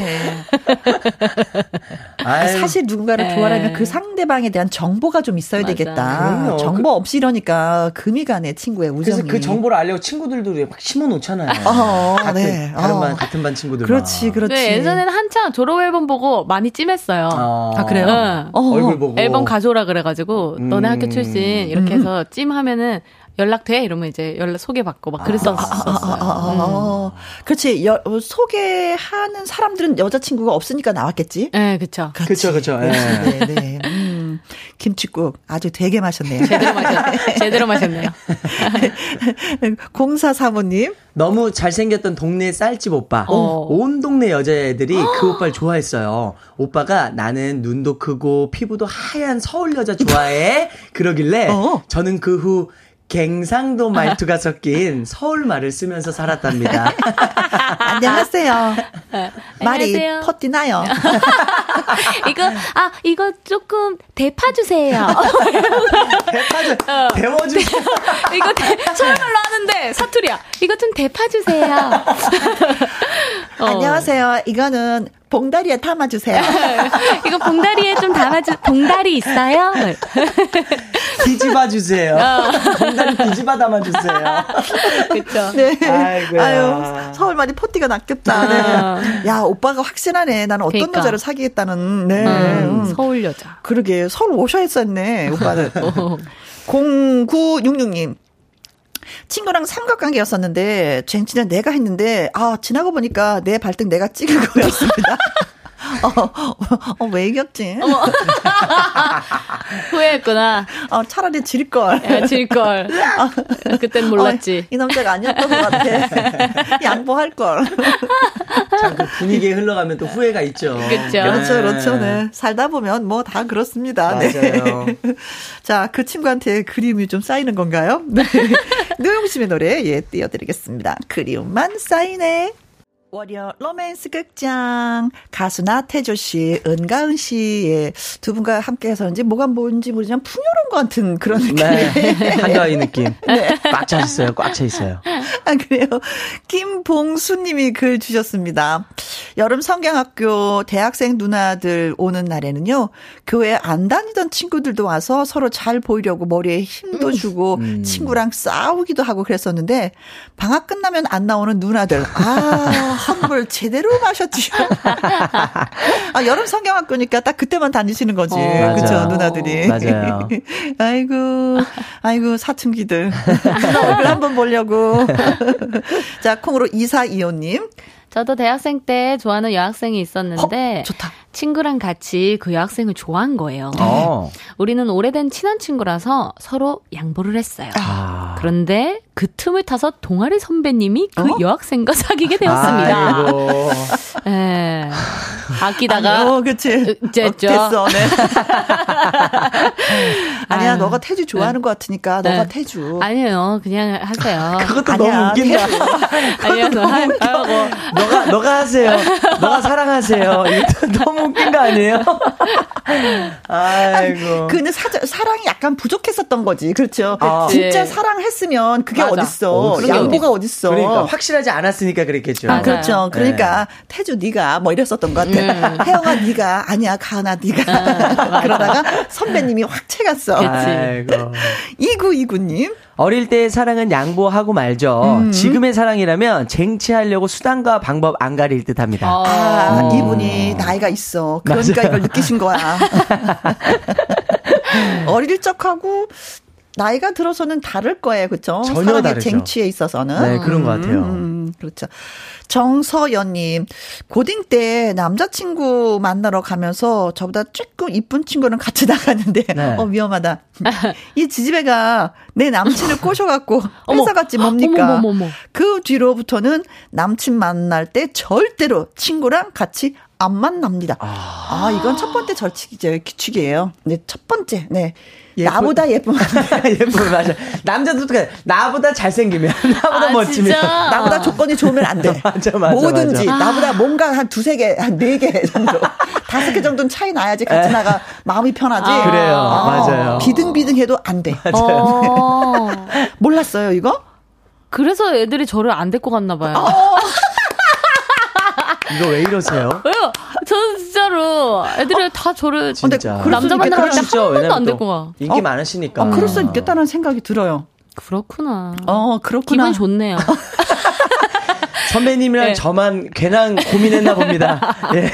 (laughs) 사실 누군가를 네. 좋아하면 그 상대방에 대한 정보가 좀 있어야 맞아. 되겠다. 그럼요. 정보 없이 이러니까 금이 가네 친구의 우정이. 그래서 그 정보를 알려고 친구들도 막 심어 놓잖아요. 어, 같은, 네. 다른 어. 반 같은 반 친구들. 그렇지, 그렇지. 네, 예전에는 한창 졸업 앨범 보고 많이 많이 찜했어요. 아, 아 그래요? 네. 어, 얼굴 보고. 앨범 가져오라 그래가지고, 음. 너네 학교 출신, 이렇게 해서 찜하면은, 연락돼? 이러면 이제 연락 소개받고 막 그랬었어요. 아, 아, 아, 음. 그렇지. 여, 소개하는 사람들은 여자친구가 없으니까 나왔겠지? 네, 그쵸. 그쵸, 그쵸. 네, 네. 네. 음, 김치국 아주 되게 마셨네요. 제대로 마셨, 제대로 마셨네요. (laughs) 공사 사모님. 너무 잘생겼던 동네 쌀집 오빠. 어. 온 동네 여자애들이 그 오빠를 좋아했어요. 오빠가 나는 눈도 크고 피부도 하얀 서울 여자 좋아해. 그러길래 어. 저는 그 후 갱상도 말투가 섞인 서울 말을 쓰면서 살았답니다. (laughs) 안녕하세요. (laughs) 말이 퍼티나요. (laughs) 이거 아 이거 조금 대파 주세요. (laughs) 대파 주 어, 데워 주세요. 이거 대, 서울말로 하는데 사투리야. 이거 좀 대파 주세요. 어. 안녕하세요. 이거는 봉다리에 담아주세요. 이거 봉다리에 좀 담아주, 봉다리 있어요? 뒤집어 주세요. 어. 봉다리 뒤집어 담아주세요. 그쵸. 네. 아이고야. 아유, 서울 말이 포티가 낚였다. 어. 네. 야, 오빠가 확실하네. 나는 어떤 그러니까. 여자를 사귀겠다는, 네. 음, 음. 서울 여자. 그러게, 서울 오셔야 했었네, 오빠는. (laughs) 0966님. 친구랑 삼각관계였었는데 쟁취는 내가 했는데 아 지나고 보니까 내 발등 내가 찍은 거였습니다. (laughs) 어, 어, 왜 이겼지? 후회했구나. 어, 차라리 질걸. 야, 질걸. 어, 그땐 몰랐지. 어, 이 남자가 아니었던 것 같아. 양보할걸. 참 그 분위기에 흘러가면 또 후회가 있죠. 그렇죠. 그렇죠, 그렇죠. 네. 살다 보면 뭐 다 그렇습니다. 네. 맞아요. 네. (laughs) 자, 그 친구한테 그리움이 좀 쌓이는 건가요? 네. (laughs) 노용심의 노래, 예, 띄워드리겠습니다. 그리움만 쌓이네. 월요 로맨스 극장 가수 나태조 씨, 은가은 씨의 두 분과 함께해서는지 뭐가 뭔지 모르지만 풍요로운 것 같은 그런 느낌. 네, (laughs) 한가위 느낌. (laughs) 네. 꽉차 있어요. 꽉 차 있어요. 아 그래요. 김봉수님이 글 주셨습니다. 여름 성경학교 대학생 누나들 오는 날에는요 교회 안 다니던 친구들도 와서 서로 잘 보이려고 머리에 힘도 음. 주고 음. 친구랑 싸우기도 하고 그랬었는데 방학 끝나면 안 나오는 누나들 아 한물 제대로 마셨지. (laughs) 아, 여름 성경학교니까 딱 그때만 다니시는 거지. 어, 그죠, 누나들이. 맞아요. (laughs) 아이고, 아이고, 사춘기들. 누나 얼굴 한번 보려고. (laughs) 자, 콩으로 이사이호님. 저도 대학생 때 좋아하는 여학생이 있었는데 어, 좋다. 친구랑 같이 그 여학생을 좋아한 거예요. 어. (laughs) 우리는 오래된 친한 친구라서 서로 양보를 했어요. 아. 그런데 그 틈을 타서 동아리 선배님이 그 어? 여학생과 사귀게 (laughs) 되었습니다. (laughs) 예. 아끼다가 어, 그치. 됐죠. 어, 됐어. 네. 아니야, 너가 태주 좋아하는 네. 것 같으니까 너가 네. 태주. 아니에요. 그냥 하세요. 그것도 아니야, 너무 웃긴다. 아니야, 너 하, 고 너가 너가 하세요. 너가 사랑하세요. 너무 웃긴 거 아니에요? (laughs) 아이고. 그는 사, 사랑이 약간 부족했었던 거지. 그렇죠. 아. 진짜 사랑했으면 그게 맞아. 어딨어. 어, 양보가 어딨어. 그러니까 확실하지 않았으니까 그랬겠죠. 아, 그렇죠. 그러니까 네. 태주 네가 뭐 이랬었던 것 같아. 음. (laughs) 혜영아 네가 아니야 가은아 네가 아, 그러다가 선배님이 확 채갔어. 아이고. 이구이구님. 어릴 때의 사랑은 양보하고 말죠. 음. 지금의 사랑이라면 쟁취하려고 수단과 방법 안 가릴 듯 합니다. 아, 음. 이분이 나이가 있어. 그러니까 맞아요. 이걸 느끼신 거야. (laughs) 어릴 적하고 나이가 들어서는 다를 거예요, 그렇죠? 전혀 다르죠. 쟁취에 있어서는. 네, 그런 것 같아요. 음, 그렇죠. 정서연님, 고딩 때 남자친구 만나러 가면서 저보다 조금 이쁜 친구는 같이 나갔는데, 네. 어, 위험하다. 이 지지배가 내 남친을 (laughs) 꼬셔갖고 회사 갔지 뭡니까? 어머, 어머, 어머. 그 뒤로부터는 남친 만날 때 절대로 친구랑 같이 안 만납니다. 아, 아 이건 첫 번째 절칙이죠. 규칙이에요. 네, 첫 번째. 네. 예쁜, 나보다 예쁘면 예쁘면 맞아. 남자도 똑같아. 나보다 잘생기면, (laughs) 나보다 아, 멋지면, 진짜? 나보다 조건이 좋으면 안 돼. (laughs) 맞아, 맞아. 뭐든지 맞아. 나보다 뭔가 한 두세 개, 한 네 개 정도, (laughs) 다섯 개 정도는 차이 나야지 같이 나가 마음이 편하지. 아, 그래요, 아, 맞아요. 비등비등해도 안 돼. 맞아요. 어. 몰랐어요 이거? 그래서 애들이 저를 안 데리고 갔나 봐요. 어. 이거 왜 이러세요? 왜요? 저는 진짜로 애들이 어? 다 저를 진짜 남자 만나러 갈때한 번도 안 데리고 가. 인기 어? 많으시니까. 어, 그럴 수 있겠다는 생각이 들어요. 그렇구나. 어, 그렇구나. 기분 좋네요. (laughs) 선배님이랑 네. 저만 괜한 고민했나 봅니다. (laughs) 예.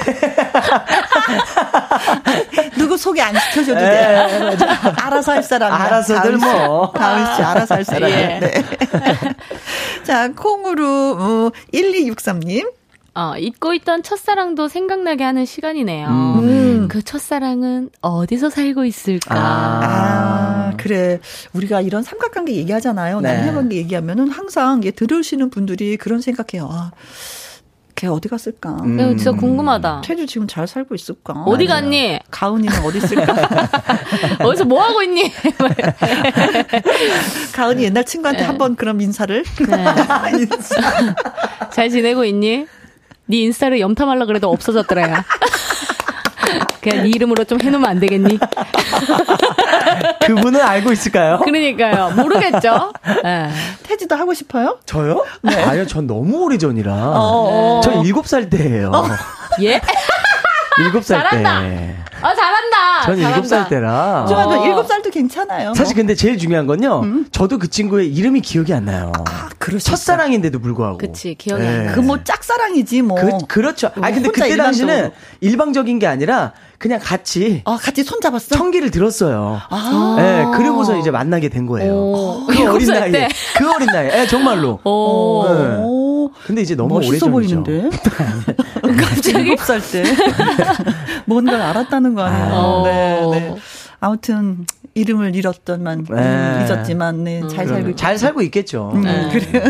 누구 소개 안 시켜줘도 돼. 예, 알아서 할 사람. 알아서들 뭐. 다은 씨, 알아서 할 사람. 예. 네. (laughs) 자, 콩으로, 어, 1263님. 어, 잊고 있던 첫사랑도 생각나게 하는 시간이네요. 음. 그 첫사랑은 어디서 살고 있을까? 아, 아 그래. 우리가 이런 삼각관계 얘기하잖아요. 네. 남녀관계 얘기하면은 항상 예, 들으시는 분들이 그런 생각해요. 아, 걔 어디 갔을까? 음. 야, 진짜 궁금하다. 태주 지금 잘 살고 있을까? 어디 갔니? 가은이는 어디 있을까? (laughs) 어디서 뭐 하고 있니? (laughs) 가은이 옛날 친구한테 네. 한번 그런 인사를. 네. (laughs) 잘 지내고 있니? 네 인스타를 염탐하려 그래도 없어졌더라야. 그냥 네 이름으로 좀 해놓으면 안 되겠니? 그분은 알고 있을까요? 그러니까요. 모르겠죠? 네. 태지도 하고 싶어요? 저요? 네. 아니요, 전 너무 오래 전이라. 어, 어. 저 일곱 살 때예요. 어. 예? 일곱 살 때. 아, 잘한다. 전 일곱 살 때라. 좋아도 일곱 살도 괜찮아요. 사실 근데 제일 중요한 건요. 음? 저도 그 친구의 이름이 기억이 안 나요. 아, 그렇죠. 첫사랑인데도 불구하고. 그치, 기억이 네. 안 나. 그뭐 짝사랑이지 뭐. 그, 그렇죠. 아 근데 그때 일방적으로. 당시는 일방적인 게 아니라 그냥 같이 아 같이 손 잡았어? 청기를 들었어요. 아. 네, 그리고서 이제 만나게 된 거예요. 오. 그 어린 나이에. 그 어린 나이에. 네, 정말로. 오. 네. 근데 이제 너무 오래 전이죠. 보이는데. (laughs) 갑자기 7살 때 뭔가를 알았다는 거 아니에요. 아. 네, 네. 아무튼 이름을 잃었던만 네. 음, 잊었지만 네, 음. 잘 살고 잘 살고 있겠죠. 음, 네. 그래요.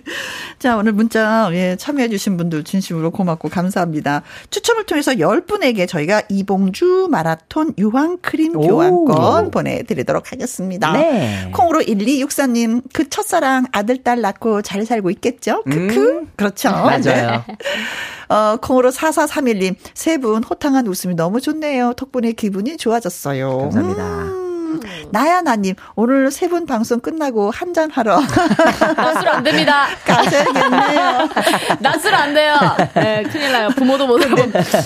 (laughs) 자, 오늘 문자 예, 참여해 주신 분들 진심으로 고맙고 감사합니다. 추첨을 통해서 10 분에게 저희가 이봉주 마라톤 유황 크림 교환권 보내 드리도록 하겠습니다. 네. 콩으로 1264님 그 첫사랑 아들 딸 낳고 잘 살고 있겠죠? 크크. 음. 그렇죠. 맞아요. 네. 어, 콩으로 4431님 세 분 호탕한 웃음이 너무 좋네요. 덕분에 기분이 좋아졌어요. 감사합니다. 음. 나야나님, 오늘 세 분 방송 끝나고 한잔 하러. (laughs) 낮술 안 됩니다. 가셔야겠네요. (laughs) 낮술 안 돼요. 네, 큰일 나요. 부모도 못 하고.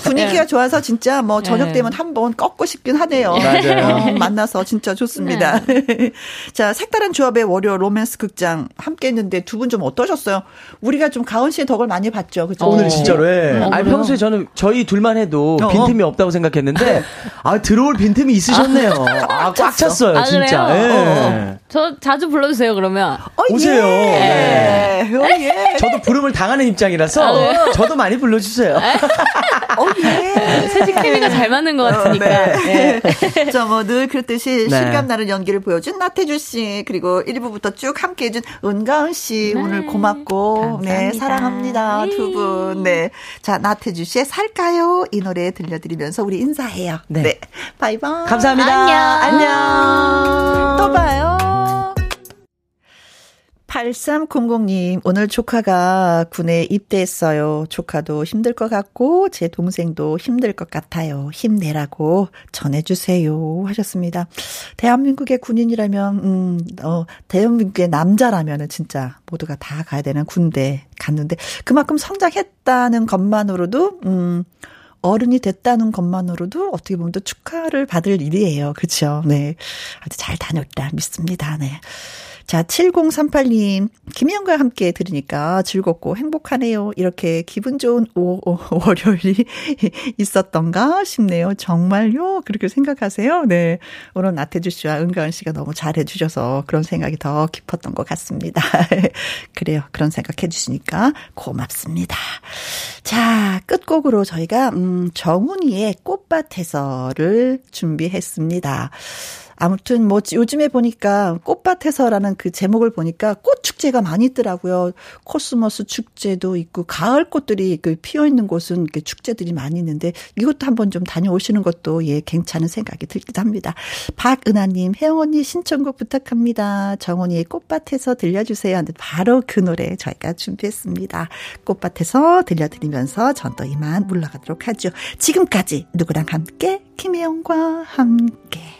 분위기가 네. 좋아서 진짜 뭐 저녁 네. 되면 한 번 꺾고 싶긴 하네요. 맞아요. 어, 만나서 진짜 좋습니다. 네. (laughs) 자, 색다른 조합의 월요 로맨스 극장 함께 했는데 두 분 좀 어떠셨어요? 우리가 좀 가은 씨의 덕을 많이 봤죠. 그죠? 오늘 진짜로. 예. 어, 아니, 평소에 저는 저희 둘만 해도 어. 빈틈이 없다고 생각했는데, 아, 들어올 빈틈이 있으셨네요. 아, 꽉 찼어요, 아, 진짜. 예. 어, 어. 저 자주 불러주세요, 그러면. 어, 오세요. 예. 네. 어, 예. (laughs) 저도 부름을 당하는 입장이라서 아, 네. 저도 많이 불러주세요. 어, 예. 새집 케미가 잘 맞는 것 같으니까. 어, 네. 네. (laughs) 저뭐늘 그렇듯이 네. 실감 나는 연기를 보여준 나태주 씨, 그리고 1부부터 쭉 함께 해준 은가은 씨, 네. 오늘 고맙고, 감사합니다. 네, 사랑합니다. 두 분. 네. 자, 나태주 씨의 살까요? 이 노래 들려드리면서 우리 인사해요. 네. 네. 바이바이. 감사합니다. 안녕. 안녕. 또 봐요. 8300님, 오늘 조카가 군에 입대했어요. 조카도 힘들 것 같고, 제 동생도 힘들 것 같아요. 힘내라고 전해주세요. 하셨습니다. 대한민국의 군인이라면, 음, 어, 대한민국의 남자라면은 진짜 모두가 다 가야 되는 군대 갔는데, 그만큼 성장했다는 것만으로도, 음, 어른이 됐다는 것만으로도 어떻게 보면 또 축하를 받을 일이에요. 그렇죠? 네. 아주 잘 다녔다 믿습니다. 네. 자, 7038님, 김희영과 함께 들으니까 즐겁고 행복하네요. 이렇게 기분 좋은 오, 오, (laughs) 월요일이 있었던가 싶네요. 정말요? 그렇게 생각하세요? 네. 오늘 나태주 씨와 은가은 씨가 너무 잘해주셔서 그런 생각이 더 깊었던 것 같습니다. (laughs) 그래요. 그런 생각 해주시니까 고맙습니다. 자, 끝곡으로 저희가, 음, 정훈이의 꽃밭에서를 준비했습니다. 아무튼 뭐 요즘에 보니까 꽃밭에서라는 그 제목을 보니까 꽃 축제가 많이 있더라고요. 코스모스 축제도 있고 가을 꽃들이 그 피어 있는 곳은 그 축제들이 많이 있는데 이것도 한번 좀 다녀오시는 것도 예 괜찮은 생각이 들기도 합니다. 박은하님, 혜영 언니 신청곡 부탁합니다. 정원이의 꽃밭에서 들려주세요. 하는데 바로 그 노래 저희가 준비했습니다. 꽃밭에서 들려드리면서 전 또 이만 물러가도록 하죠. 지금까지 누구랑 함께 김혜영과 함께.